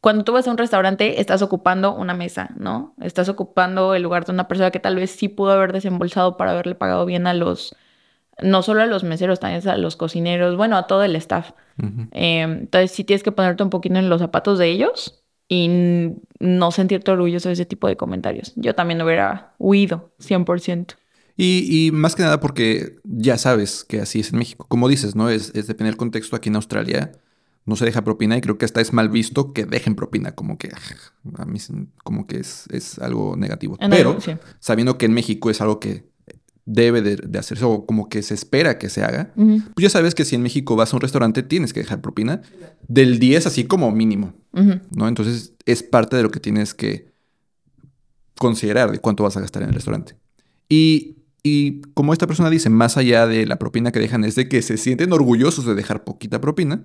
cuando tú vas a un restaurante, estás ocupando una mesa, ¿no? Estás ocupando el lugar de una persona que tal vez sí pudo haber desembolsado para haberle pagado bien a los, no solo a los meseros, también a los cocineros, bueno, a todo el staff. Em, entonces sí tienes que ponerte un poquito en los zapatos de ellos y no sentirte orgulloso de ese tipo de comentarios. Yo también hubiera huido, 100%. Y, y, más que nada porque ya sabes que así es en México. Como dices, ¿no? Es, es depende del contexto. Aquí en Australia no se deja propina y creo que hasta es mal visto que dejen propina, como que a mí como que es, es algo negativo. Pero sabiendo que en México es algo que debe de, hacerse o como que se espera que se haga, pues ya sabes que si en México vas a un restaurante tienes que dejar propina del 10 así como mínimo, ¿no? Entonces es parte de lo que tienes que considerar de cuánto vas a gastar en el restaurante. Y, y como esta persona dice, más allá de la propina que dejan es de que se sienten orgullosos de dejar poquita propina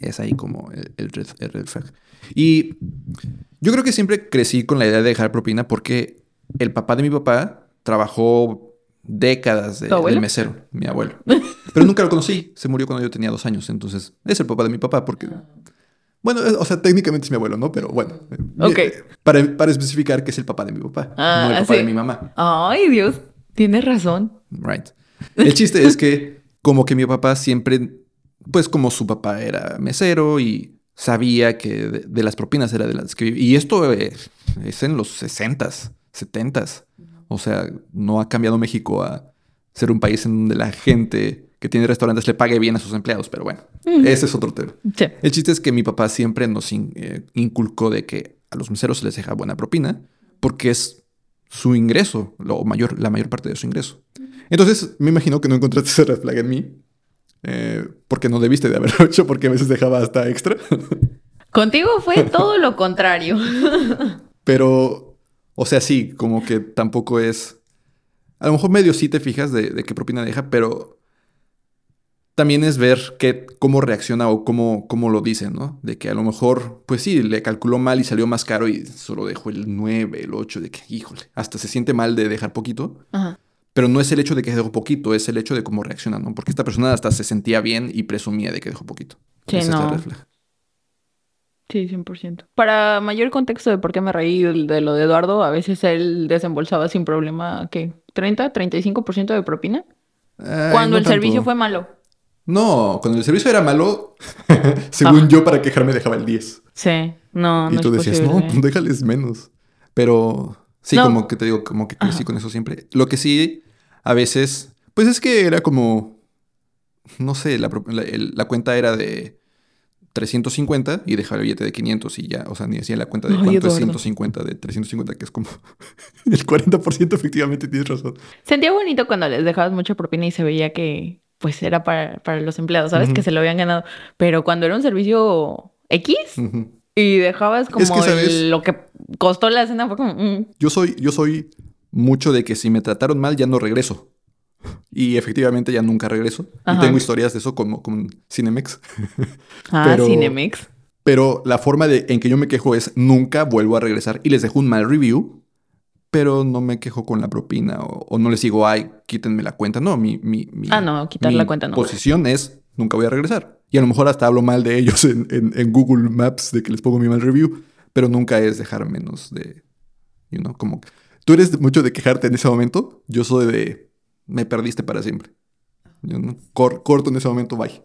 es ahí como el, red, flag. Y yo creo que siempre crecí con la idea de dejar propina porque el papá de mi papá trabajó décadas de, del mesero, mi abuelo. Pero nunca lo conocí, se murió cuando yo tenía dos años, entonces es el papá de mi papá porque... Bueno, o sea, técnicamente es mi abuelo, ¿no? Pero bueno. Ok. Para, para especificar que es el papá de mi papá, ah, no el papá de mi mamá. Ay, Dios, tienes razón. Right. El chiste es que como que mi papá siempre pues como su papá era mesero y sabía que de, las propinas era de las que vivía. Y esto es, en los 60s, 70s. O sea, no ha cambiado México a ser un país en donde la gente que tiene restaurantes le pague bien a sus empleados, pero bueno, ese es otro tema. El chiste es que mi papá siempre nos eh, inculcó de que a los meseros se les deja buena propina porque es su ingreso, lo mayor, la mayor parte de su ingreso. Entonces, me imagino que no encontraste ese red flag en mí, eh, porque no debiste de haberlo hecho porque a veces dejaba hasta extra. Contigo fue todo lo contrario. Pero, o sea, sí, como que tampoco es... A lo mejor medio sí te fijas de, qué propina deja, pero también es ver qué, cómo reacciona o cómo, cómo lo dice, ¿no? De que a lo mejor, pues sí, le calculó mal y salió más caro y solo dejó el 9, el 8, de que, híjole, hasta se siente mal de dejar poquito. Ajá. Pero no es el hecho de que dejó poquito, es el hecho de cómo reacciona, ¿no? Porque esta persona hasta se sentía bien y presumía de que dejó poquito. Sí, es no. reflejo. Sí, 100%. Para mayor contexto de por qué me reí de lo de Eduardo, a veces él desembolsaba sin problema, ¿qué? ¿30, 35% de propina? Cuando no el servicio fue malo. No, cuando el servicio era malo, según Ah. yo, para quejarme dejaba el 10. Sí, no, y no tú es decías, posible. no, déjales menos. Pero sí, No. como que te digo, como que crecí Ajá. con eso siempre. Lo que sí, a veces, pues es que era como, no sé, la, cuenta era de 350 y dejaba el billete de 500 y ya, o sea, ni hacía la cuenta de cuánto es Eduardo. 150 de 350, que es como el 40% efectivamente tienes razón. Sentía bonito cuando les dejabas mucha propina y se veía que pues era para, para los empleados, ¿sabes? Que se lo habían ganado. Pero cuando era un servicio X y dejabas como Es que, ¿sabes? el- lo que costó la cena, fue como... mm, Yo soy, yo soy mucho de que si me trataron mal ya no regreso. Y efectivamente ya nunca regreso. Ajá. Y tengo historias de eso como con Cinemex. Ah, Pero- Cinemex. Pero la forma de, en que yo me quejo es nunca vuelvo a regresar y les dejo un mal review, pero no me quejo con la propina o, o no les digo, ay, quítenme la cuenta. No, mi, mi, mi- Ah, no, quitar mi la cuenta no. posición es nunca voy a regresar. Y a lo mejor hasta hablo mal de ellos en, en- en Google Maps de que les pongo mi mal review, pero nunca es dejar menos de, you know, como... Tú eres mucho de quejarte en ese momento, yo soy de me perdiste para siempre. Cor- corto en ese momento, bye.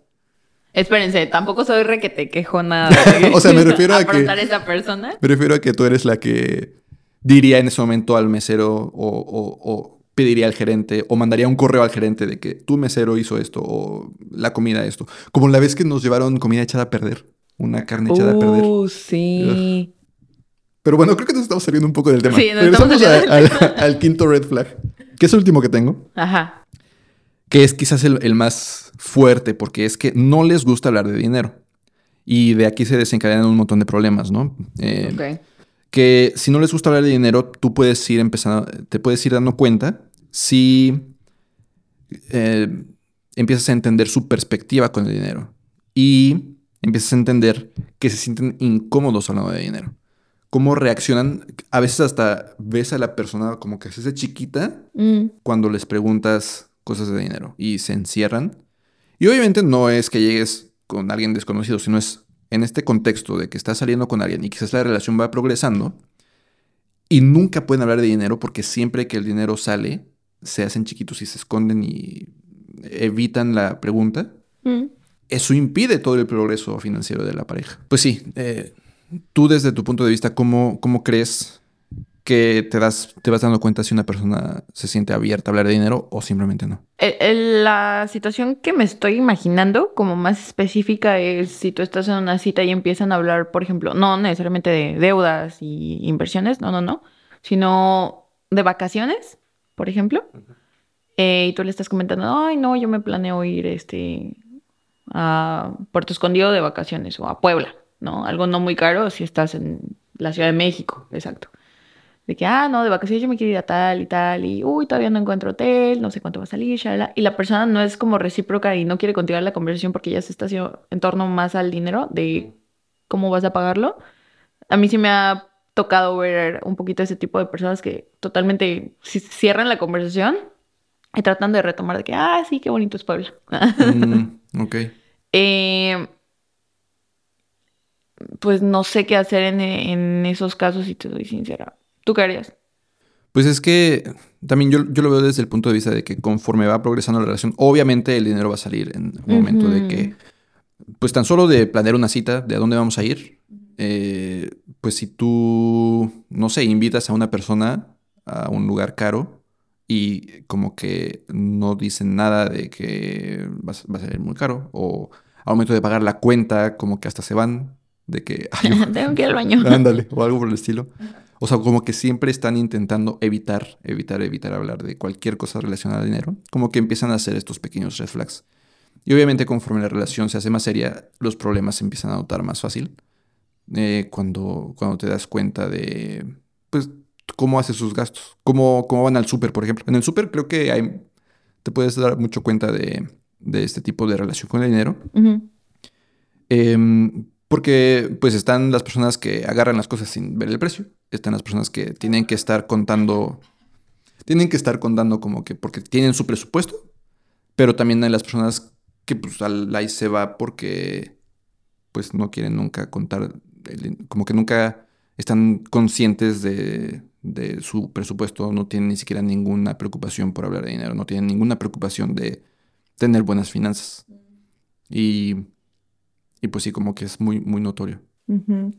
Espérense, tampoco soy re que te quejo nada. O sea, me refiero a que- afrontar esa persona. Me refiero a que tú eres la que diría en ese momento al mesero o, o- o pediría al gerente o mandaría un correo al gerente de que tu mesero hizo esto o la comida esto. Como la vez que nos llevaron comida echada a perder, una carne echada a perder. Uh, sí. Pero bueno, creo que nos estamos saliendo un poco del tema. Sí, nos Regresamos estamos a- al, al quinto red flag, que es el último que tengo, Ajá. que es quizás el, el más fuerte porque es que no les gusta hablar de dinero. Y de aquí se desencadenan un montón de problemas, ¿no? Eh, Ok. Que si no les gusta hablar de dinero, tú puedes ir empezando, te puedes ir dando cuenta si eh, empiezas a entender su perspectiva con el dinero y empiezas a entender que se sienten incómodos hablando de dinero. Cómo reaccionan, a veces hasta ves a la persona como que se hace chiquita Mm, cuando les preguntas cosas de dinero y se encierran. Y obviamente no es que llegues con alguien desconocido, sino es en este contexto de que estás saliendo con alguien y quizás la relación va progresando y nunca pueden hablar de dinero porque siempre que el dinero sale se hacen chiquitos y se esconden y evitan la pregunta. mm. Eso impide todo el progreso financiero de la pareja. Pues sí, eh, tú desde tu punto de vista, ¿cómo, cómo crees que te, das, te vas dando cuenta si una persona se siente abierta a hablar de dinero o simplemente no? El- el- La situación que me estoy imaginando como más específica es si tú estás en una cita y empiezan a hablar, por ejemplo, no necesariamente de deudas y inversiones, no, no, no, sino de vacaciones, por ejemplo, eh, y tú le estás comentando, ay, no, yo me planeo ir este, a Puerto Escondido de vacaciones o a Puebla, ¿no? Algo no muy caro si estás en la Ciudad de México, exacto. De que, ah, no, de vacaciones yo me quiero ir a tal y tal, y uy, todavía no encuentro hotel, no sé cuánto va a salir, shalala. Y la persona no es como recíproca y no quiere continuar la conversación porque ya se está haciendo en torno más al dinero, de cómo vas a pagarlo. A mí sí me ha tocado ver un poquito ese tipo de personas que totalmente ci- cierran la conversación y tratan de retomar de que, ah, sí, qué bonito es Puebla. Mm, ok. Eh, pues no sé qué hacer en, en esos casos, si te soy sincera. ¿Tú qué harías? Pues es que también yo, yo lo veo desde el punto de vista de que conforme va progresando la relación, obviamente el dinero va a salir en un momento de que, pues tan solo de planear una cita, de a dónde vamos a ir, eh, pues si tú, no sé, invitas a una persona a un lugar caro y como que no dicen nada de que va, a- va a salir muy caro, o al momento de pagar la cuenta, como que hasta se van de que, "Ay, Tengo que ir al baño. Ándale, o algo por el estilo. O sea, como que siempre están intentando evitar, evitar, evitar hablar de cualquier cosa relacionada al dinero. Como que empiezan a hacer estos pequeños red flags. Y obviamente conforme la relación se hace más seria, los problemas se empiezan a notar más fácil. Eh, cuando, cuando te das cuenta de, pues, cómo hace sus gastos. Cómo, cómo van al súper, por ejemplo. En el súper creo que hay, te puedes dar mucho cuenta de, de este tipo de relación con el dinero. Porque pues están las personas que agarran las cosas sin ver el precio. Están las personas que tienen que estar contando. tienen que estar contando como que porque tienen su presupuesto, pero también hay las personas que pues al ahí se va porque pues no quieren nunca contar, como que nunca están conscientes de, de su presupuesto, no tienen ni siquiera ninguna preocupación por hablar de dinero, no tienen ninguna preocupación de tener buenas finanzas. Y, y pues sí, como que es muy, muy notorio.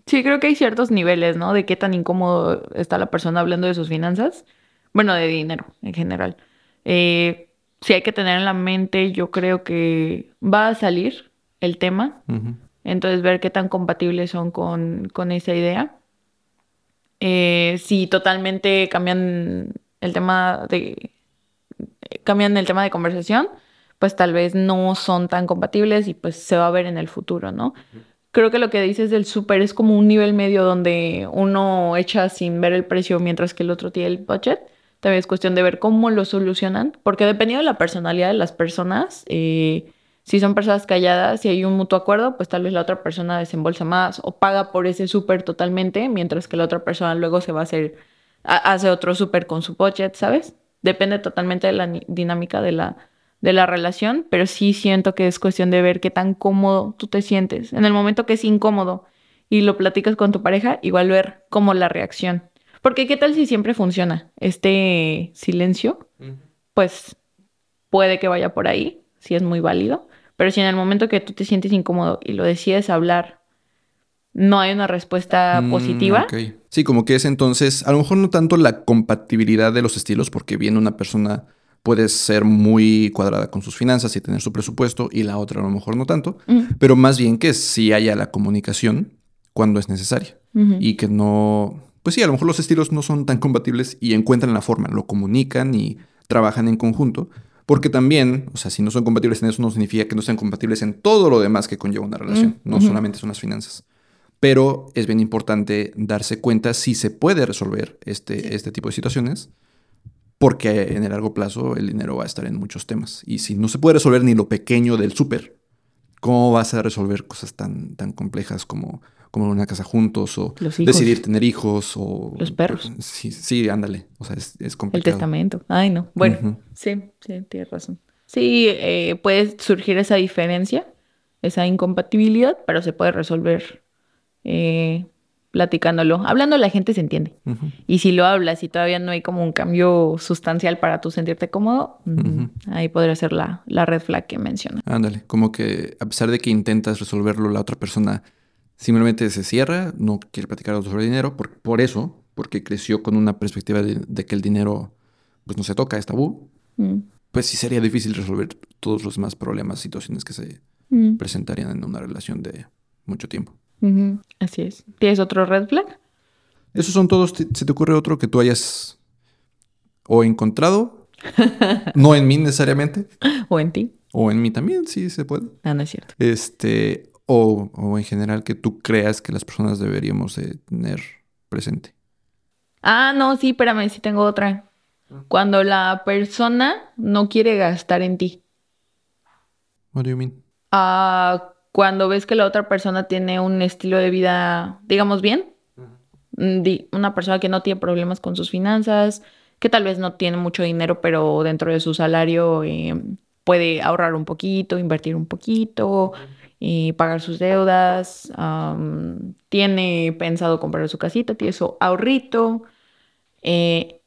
Sí, creo que hay ciertos niveles, ¿no? De qué tan incómodo está la persona hablando de sus finanzas. Bueno, de dinero en general. Eh, si hay que tener en la mente, yo creo que va a salir el tema. Entonces, ver qué tan compatibles son con, con esa idea. Eh, si totalmente cambian el tema de. cambian el tema de conversación, pues tal vez no son tan compatibles y pues se va a ver en el futuro, ¿no? Creo que lo que dices del súper es como un nivel medio donde uno echa sin ver el precio mientras que el otro tiene el budget. También es cuestión de ver cómo lo solucionan, porque dependiendo de la personalidad de las personas, eh, si son personas calladas y hay un mutuo acuerdo, pues tal vez la otra persona desembolsa más o paga por ese súper totalmente, mientras que la otra persona luego se va a hacer, hace otro súper con su budget, ¿sabes? Depende totalmente de la dinámica de la, de la relación, pero sí siento que es cuestión de ver qué tan cómodo tú te sientes. En el momento que es incómodo y lo platicas con tu pareja, igual ver cómo la reacción. Porque qué tal si siempre funciona este silencio, pues puede que vaya por ahí, si es muy válido, pero si en el momento que tú te sientes incómodo y lo decides hablar, no hay una respuesta mm, positiva. Sí, como que es entonces, a lo mejor no tanto la compatibilidad de los estilos, porque viene una persona puede ser muy cuadrada con sus finanzas y tener su presupuesto y la otra a lo mejor no tanto, pero más bien que sí haya la comunicación cuando es necesaria y que no, pues sí, a lo mejor los estilos no son tan compatibles y encuentran la forma, lo comunican y trabajan en conjunto, porque también, o sea, si no son compatibles en eso no significa que no sean compatibles en todo lo demás que conlleva una relación, no solamente son las finanzas. Pero es bien importante darse cuenta si se puede resolver este, este tipo de situaciones porque en el largo plazo el dinero va a estar en muchos temas. Y si no se puede resolver ni lo pequeño del súper, ¿cómo vas a resolver cosas tan, tan complejas como, como una casa juntos o decidir tener hijos o... Los perros. Sí, sí, ándale. O sea, es, complicado. El testamento. Ay, no. Bueno, sí, sí, tienes razón. Sí, eh, puede surgir esa diferencia, esa incompatibilidad, pero se puede resolver eh, platicándolo. Hablando la gente se entiende. Y si lo hablas y todavía no hay como un cambio sustancial para tú sentirte cómodo, mm, ahí podría ser la, la red flag que menciona. Ándale, como que a pesar de que intentas resolverlo, la otra persona simplemente se cierra, no quiere platicar sobre dinero, por, por eso, porque creció con una perspectiva de, que el dinero pues no se toca, es tabú, mm. pues sí sería difícil resolver todos los demás problemas, situaciones que se mm. presentarían en una relación de mucho tiempo. Así es. ¿Tienes otro red flag? Esos son todos. ¿Se te ocurre otro que tú hayas o encontrado? no en mí necesariamente. O en ti. O en mí también, sí se puede. Ah, no es cierto. Este, o, o en general que tú creas que las personas deberíamos de tener presente. Ah, no, sí, espérame, sí tengo otra. Cuando la persona no quiere gastar en ti. What do you mean? Ah, cuando ves que la otra persona tiene un estilo de vida, digamos, bien, una persona que no tiene problemas con sus finanzas, que tal vez no tiene mucho dinero, pero dentro de su salario eh, puede ahorrar un poquito, invertir un poquito, y pagar sus deudas, tiene pensado comprar su casita, tiene su ahorrito, eh,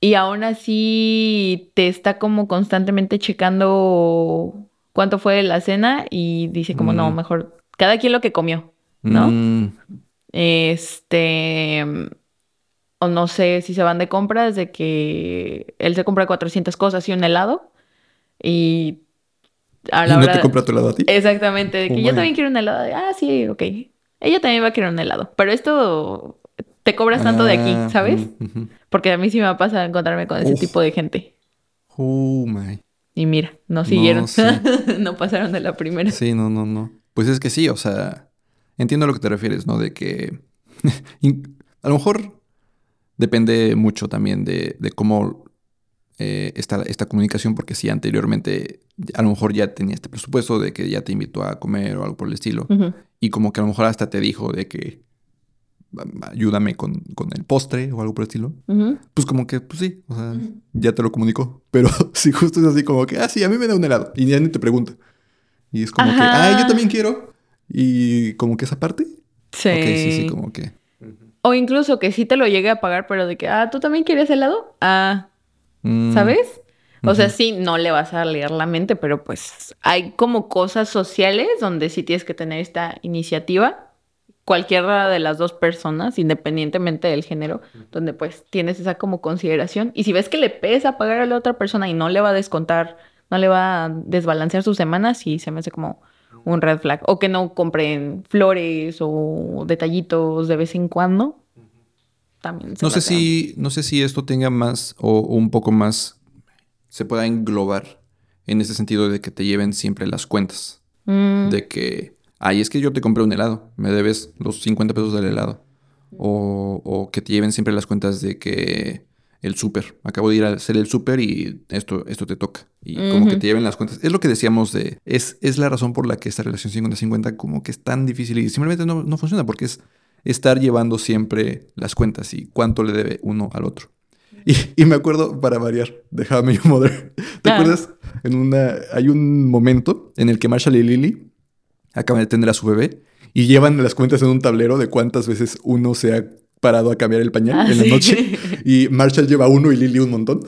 y aún así te está como constantemente checando cuánto fue la cena y dice como, no, mm. mejor cada quien lo que comió, ¿no? Mm. Este, o no sé si se van de compras, de que él se compra 400 cosas y un helado y a la ¿Y no te compra tu helado a ti? Exactamente, de que oh yo también quiero un helado. ah, sí, ok. Ella también va a querer un helado, pero esto te cobras tanto de aquí, ah, ¿sabes? Porque a mí sí me pasa encontrarme con ese tipo de gente. Oh my. Y mira, no siguieron. No, pasaron de la primera. Sí, no, no, no. Pues es que sí, o sea, entiendo a lo que te refieres, ¿no? De que a lo mejor depende mucho también de, cómo eh, está esta comunicación, porque si anteriormente a lo mejor ya tenía este presupuesto de que ya te invitó a comer o algo por el estilo, y como que a lo mejor hasta te dijo de que ayúdame con, con el postre o algo por el estilo, pues como que, pues sí, o sea, ya te lo comunicó. Pero si justo es así como que, ah, sí, a mí me da un helado. Y ya ni te pregunta. Y es como que, ah, yo también quiero. Y como que esa parte. Sí. Sí, sí, como que. O incluso que sí te lo llegue a pagar, pero de que, ah, ¿tú también quieres helado? Ah, mm, ¿sabes? O sea, sí, no le vas a leer la mente, pero pues hay como cosas sociales donde sí tienes que tener esta iniciativa, cualquiera de las dos personas, independientemente del género, donde pues tienes esa como consideración. Y si ves que le pesa pagar a la otra persona y no le va a descontar, no le va a desbalancear sus semanas, sí se me hace como un red flag. O que no compren flores o detallitos de vez en cuando. También se No me sé hace- si, no sé si esto tenga más o, o un poco más se pueda englobar en ese sentido de que te lleven siempre las cuentas. Mm, De que, ay, es que yo te compré un helado, me debes los 50 pesos del helado. O, o que te lleven siempre las cuentas de que el súper, acabo de ir a hacer el súper y esto, esto te toca. Y como que te lleven las cuentas. Es lo que decíamos de, es, es la razón por la que esta relación 50-50 como que es tan difícil y simplemente no, no funciona porque es estar llevando siempre las cuentas y cuánto le debe uno al otro. Y, y me acuerdo, para variar, de How I Met Your Mother. ¿Te Ah. acuerdas? En una, hay un momento en el que Marshall y Lily acaban de tener a su bebé y llevan las cuentas en un tablero de cuántas veces uno se ha parado a cambiar el pañal Ah, en la sí. noche. Y Marshall lleva uno y Lily un montón.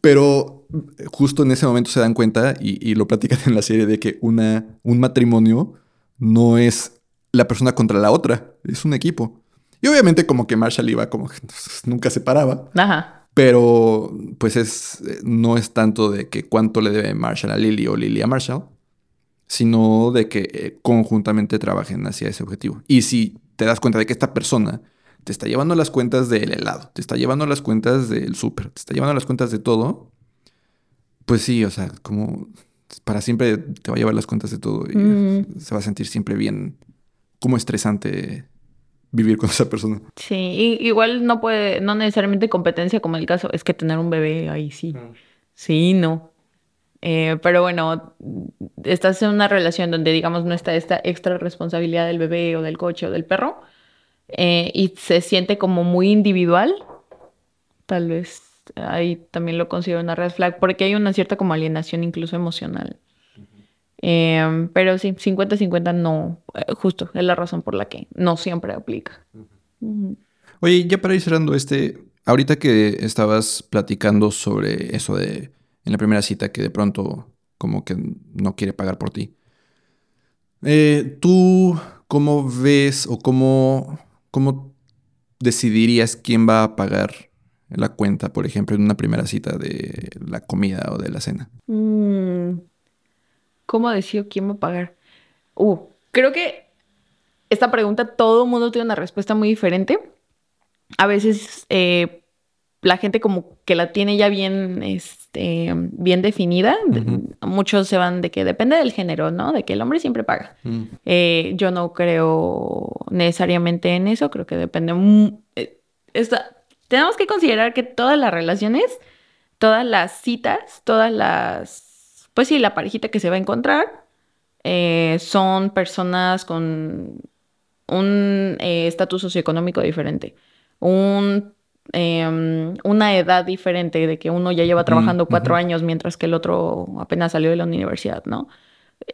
Pero justo en ese momento se dan cuenta y, y lo platican en la serie de que una, un matrimonio no es la persona contra la otra, es un equipo. Y obviamente como que Marshall iba como que nunca se paraba, Ajá. pero pues es eh, no es tanto de que cuánto le debe Marshall a Lily o Lily a Marshall, sino de que eh, conjuntamente trabajen hacia ese objetivo. Y si te das cuenta de que esta persona te está llevando las cuentas del helado, te está llevando las cuentas del súper, te está llevando las cuentas de todo, pues sí, o sea, como para siempre te va a llevar las cuentas de todo y Mm. se va a sentir siempre bien, como estresante vivir con esa persona. Sí, y- igual no puede, no necesariamente competencia como el caso, es que tener un bebé ahí sí. Sí, no. Eh, pero bueno, estás en una relación donde, digamos, no está esta extra responsabilidad del bebé o del coche o del perro eh, y se siente como muy individual, tal vez ahí también lo considero una red flag porque hay una cierta como alienación incluso emocional. Eh, pero sí, 50-50 no, eh, justo, es la razón por la que no siempre aplica. Ujú. Oye, ya para ir cerrando este, ahorita que estabas platicando sobre eso de en la primera cita que de pronto como que no quiere pagar por ti. eh, ¿Tú cómo ves o cómo, cómo decidirías quién va a pagar la cuenta, por ejemplo, en una primera cita de la comida o de la cena? Mm, ¿Cómo decido quién va a pagar? Uh, creo que esta pregunta todo el mundo tiene una respuesta muy diferente. A veces eh, la gente como que la tiene ya bien, este, bien definida. Muchos se van de que depende del género, ¿no? De que el hombre siempre paga. Eh, yo no creo necesariamente en eso, creo que depende. eh, esta- tenemos que considerar que todas las relaciones, todas las citas, todas las, pues sí, la parejita que se va a encontrar, eh, son personas con un estatus socioeconómico diferente, un, em, una edad diferente, de que uno ya lleva trabajando cuatro años mientras que el otro apenas salió de la universidad, ¿no?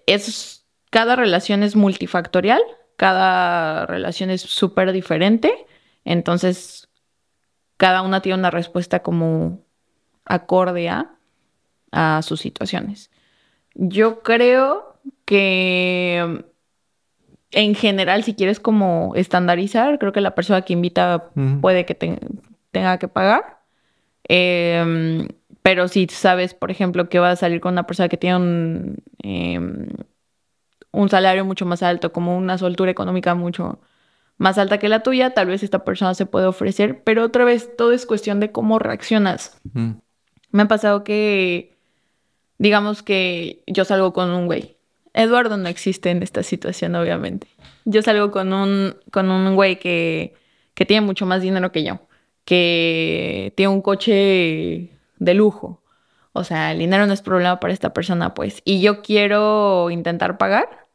es cada relación es multifactorial, cada relación es súper diferente, entonces cada una tiene una respuesta como acorde a, a sus situaciones. Yo creo que en general, si quieres como estandarizar, creo que la persona que invita puede que te- tenga que pagar. Em, pero si sabes, por ejemplo, que vas a salir con una persona que tiene un, em, un salario mucho más alto, como una soltura económica mucho más alta que la tuya, tal vez esta persona se puede ofrecer, pero otra vez todo es cuestión de cómo reaccionas. Me ha pasado que, digamos que yo salgo con un güey. Eduardo no existe en esta situación, obviamente. Yo salgo con un, con un güey que, que tiene mucho más dinero que yo, que tiene un coche de lujo. O sea, el dinero no es problema para esta persona, pues. Y yo quiero intentar pagar.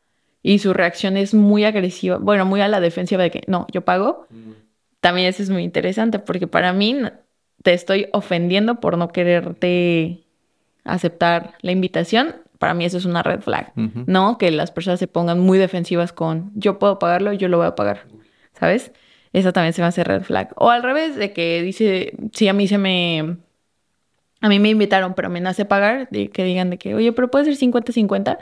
y su reacción es muy agresiva, bueno, muy a la defensiva de que no, yo pago, también eso es muy interesante porque para mí te estoy ofendiendo por no quererte aceptar la invitación. Para mí eso es una red flag, ¿no? Que las personas se pongan muy defensivas con yo puedo pagarlo, yo lo voy a pagar, ¿sabes? Eso también se me hace red flag. O al revés, de que dice, si a mí se me... A mí me invitaron, pero me nace pagar, de que digan de que, oye, pero puede ser 50-50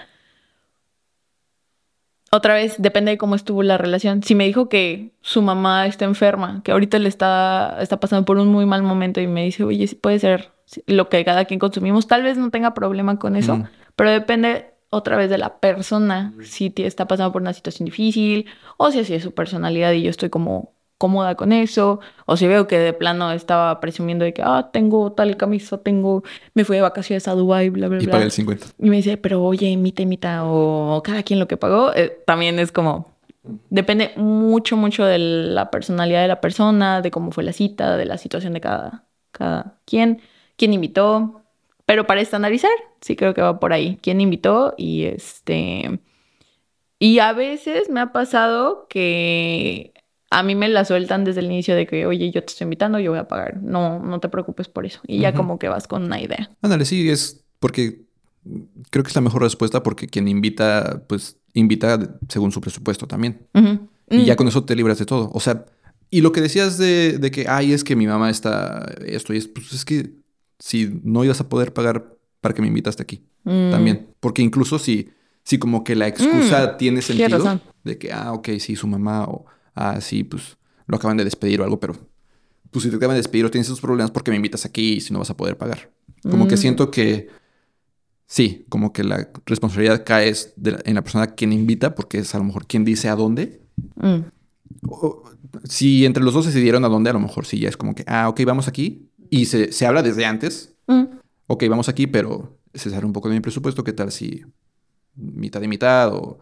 otra vez depende de cómo estuvo la relación. Si me dijo que su mamá está enferma, que ahorita le está, está pasando por un muy mal momento y me dice, oye, sí puede ser lo que cada quien consumimos, tal vez no tenga problema con eso, pero depende otra vez de la persona, si está pasando por una situación difícil o si así es su personalidad y yo estoy como cómoda con eso, o si veo que de plano estaba presumiendo de que, ah, tengo tal camisa, tengo, me fui de vacaciones a Dubai, bla, bla, bla. Y pagué el 50. Y me dice, pero oye, imita, imita, o cada quien lo que pagó, eh, también es como, depende mucho, mucho de la personalidad de la persona, de cómo fue la cita, de la situación de cada, cada quien, quién invitó, pero para estandarizar, sí creo que va por ahí, quién invitó y este... Y a veces me ha pasado que a mí me la sueltan desde el inicio de que, oye, yo te estoy invitando, yo voy a pagar. No, no te preocupes por eso. Y ya como que vas con una idea. Ándale, sí, es porque creo que es la mejor respuesta porque quien invita, pues invita según su presupuesto también. Y ya mm. con eso te libras de todo. O sea, y lo que decías de, de, que, ay, es que mi mamá está esto y es, pues es que si no ibas a poder pagar para que me invitaste aquí mm. también. Porque incluso si, si como que la excusa mm. tiene sentido de que, ah, ok, sí, su mamá o ah, sí, pues lo acaban de despedir o algo, pero pues si te acaban de despedir o tienes esos problemas porque me invitas aquí y si no vas a poder pagar. Como que mm. siento que sí, como que la responsabilidad cae en la persona quien invita porque es a lo mejor quien dice a dónde. Mm. si entre los dos decidieron a dónde, a lo mejor sí ya es como que, ah, ok, vamos aquí. Y se, se habla desde antes. Mm. Ok, vamos aquí, pero se sale un poco de mi presupuesto. ¿Qué tal si mitad y mitad o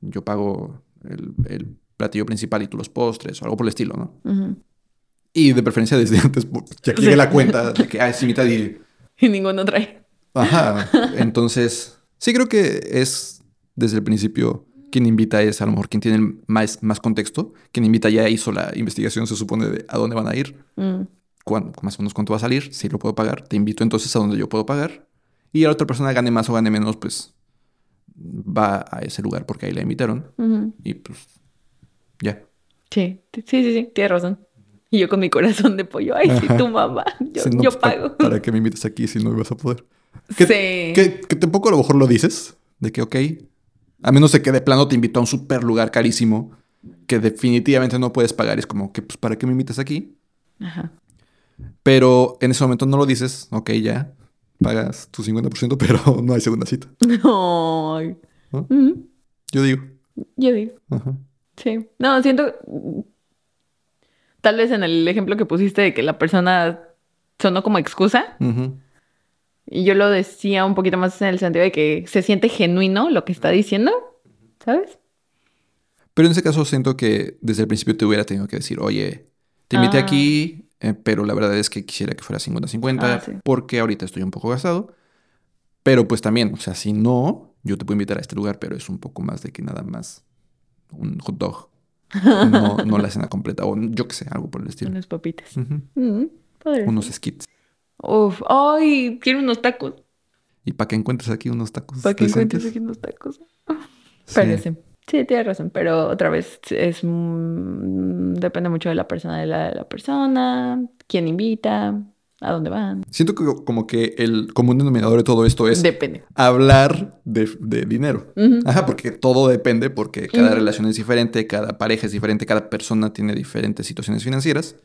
yo pago el, el platillo principal y tú los postres o algo por el estilo, ¿no? Y de preferencia desde antes, ya que llegue la cuenta de que, ah, es mitad y... Y ninguno trae. Ajá. Entonces, sí creo que es desde el principio quien invita es a lo mejor quien tiene más, más contexto. Quien invita ya hizo la investigación, se supone, de a dónde van a ir. Mm. más o menos cuánto va a salir. Si lo puedo pagar, te invito entonces a donde yo puedo pagar. Y a la otra persona gane más o gane menos, pues va a ese lugar porque ahí la invitaron. Y pues ya. Sí, sí, sí, sí, tienes razón. Y yo con mi corazón de pollo, ay, sí, tu mamá, yo, yo pues, pago. Para, que me invites aquí si no ibas a poder? Que, sí. Que, que, tampoco a lo mejor lo dices, de que, ok, a menos de que de plano te invito a un super lugar carísimo que definitivamente no puedes pagar. Es como que, pues, ¿para qué me invitas aquí? Ajá. Pero en ese momento no lo dices, ok, ya, pagas tu 50%, pero no hay segunda cita. No. Yo digo. Yo digo. Ajá. Sí. No, siento. Tal vez en el ejemplo que pusiste de que la persona sonó como excusa. Y yo lo decía un poquito más en el sentido de que se siente genuino lo que está diciendo, ¿sabes? Pero en ese caso siento que desde el principio te hubiera tenido que decir, oye, te invité ah. aquí, eh, pero la verdad es que quisiera que fuera 50-50 ah, porque ahorita estoy un poco gastado. Pero pues también, o sea, si no, yo te puedo invitar a este lugar, pero es un poco más de que nada más un hot dog. No, no la cena completa. O yo qué sé, algo por el estilo. Unas papitas. Mm, unos skits. Uf, ay, quiero unos tacos. ¿Y para que encuentres aquí unos tacos? Para que encuentres aquí unos tacos. Parece. Sí, tienes razón, pero otra vez es depende mucho de la persona de la persona, quién invita, a dónde van. Siento que como que el común denominador de todo esto es depende. hablar de, dinero. Ajá, porque todo depende, porque cada relación es diferente, cada pareja es diferente, cada persona tiene diferentes situaciones financieras.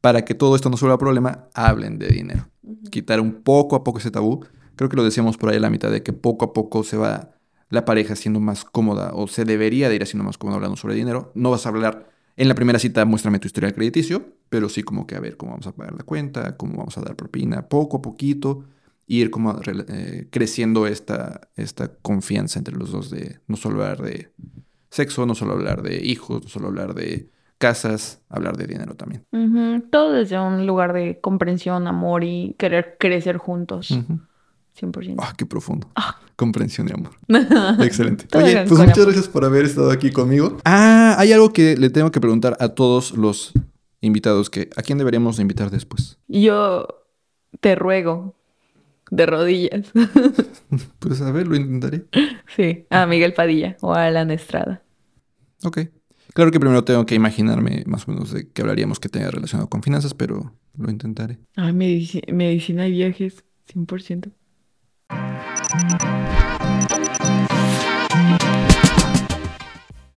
Para que todo esto no sea un problema, hablen de dinero. Quitar un poco a poco ese tabú. Creo que lo decíamos por ahí a la mitad de que poco a poco se va la pareja siendo más cómoda o se debería de ir haciendo más cómoda hablando sobre dinero. No vas a hablar en la primera cita, muéstrame tu historial crediticio pero sí como que a ver cómo vamos a pagar la cuenta, cómo vamos a dar propina, poco a poquito, ir como eh, creciendo esta, esta confianza entre los dos de no solo hablar de sexo, no solo hablar de hijos, no solo hablar de casas, hablar de dinero también. Todo desde un lugar de comprensión, amor y querer crecer juntos. 100%. Ah, qué profundo. Ah. Comprensión y amor. Excelente. Oye, pues muchas gracias por haber estado aquí conmigo. Ah, hay algo que le tengo que preguntar a todos los invitados que a quién deberíamos de invitar después. Yo te ruego de rodillas. Pues a ver, lo intentaré. sí, a Miguel Padilla o a Alan Estrada. Ok. Claro que primero tengo que imaginarme más o menos de qué hablaríamos que tenga relacionado con finanzas, pero lo intentaré. Ay, medici- medicina y viajes, 100%. Bye.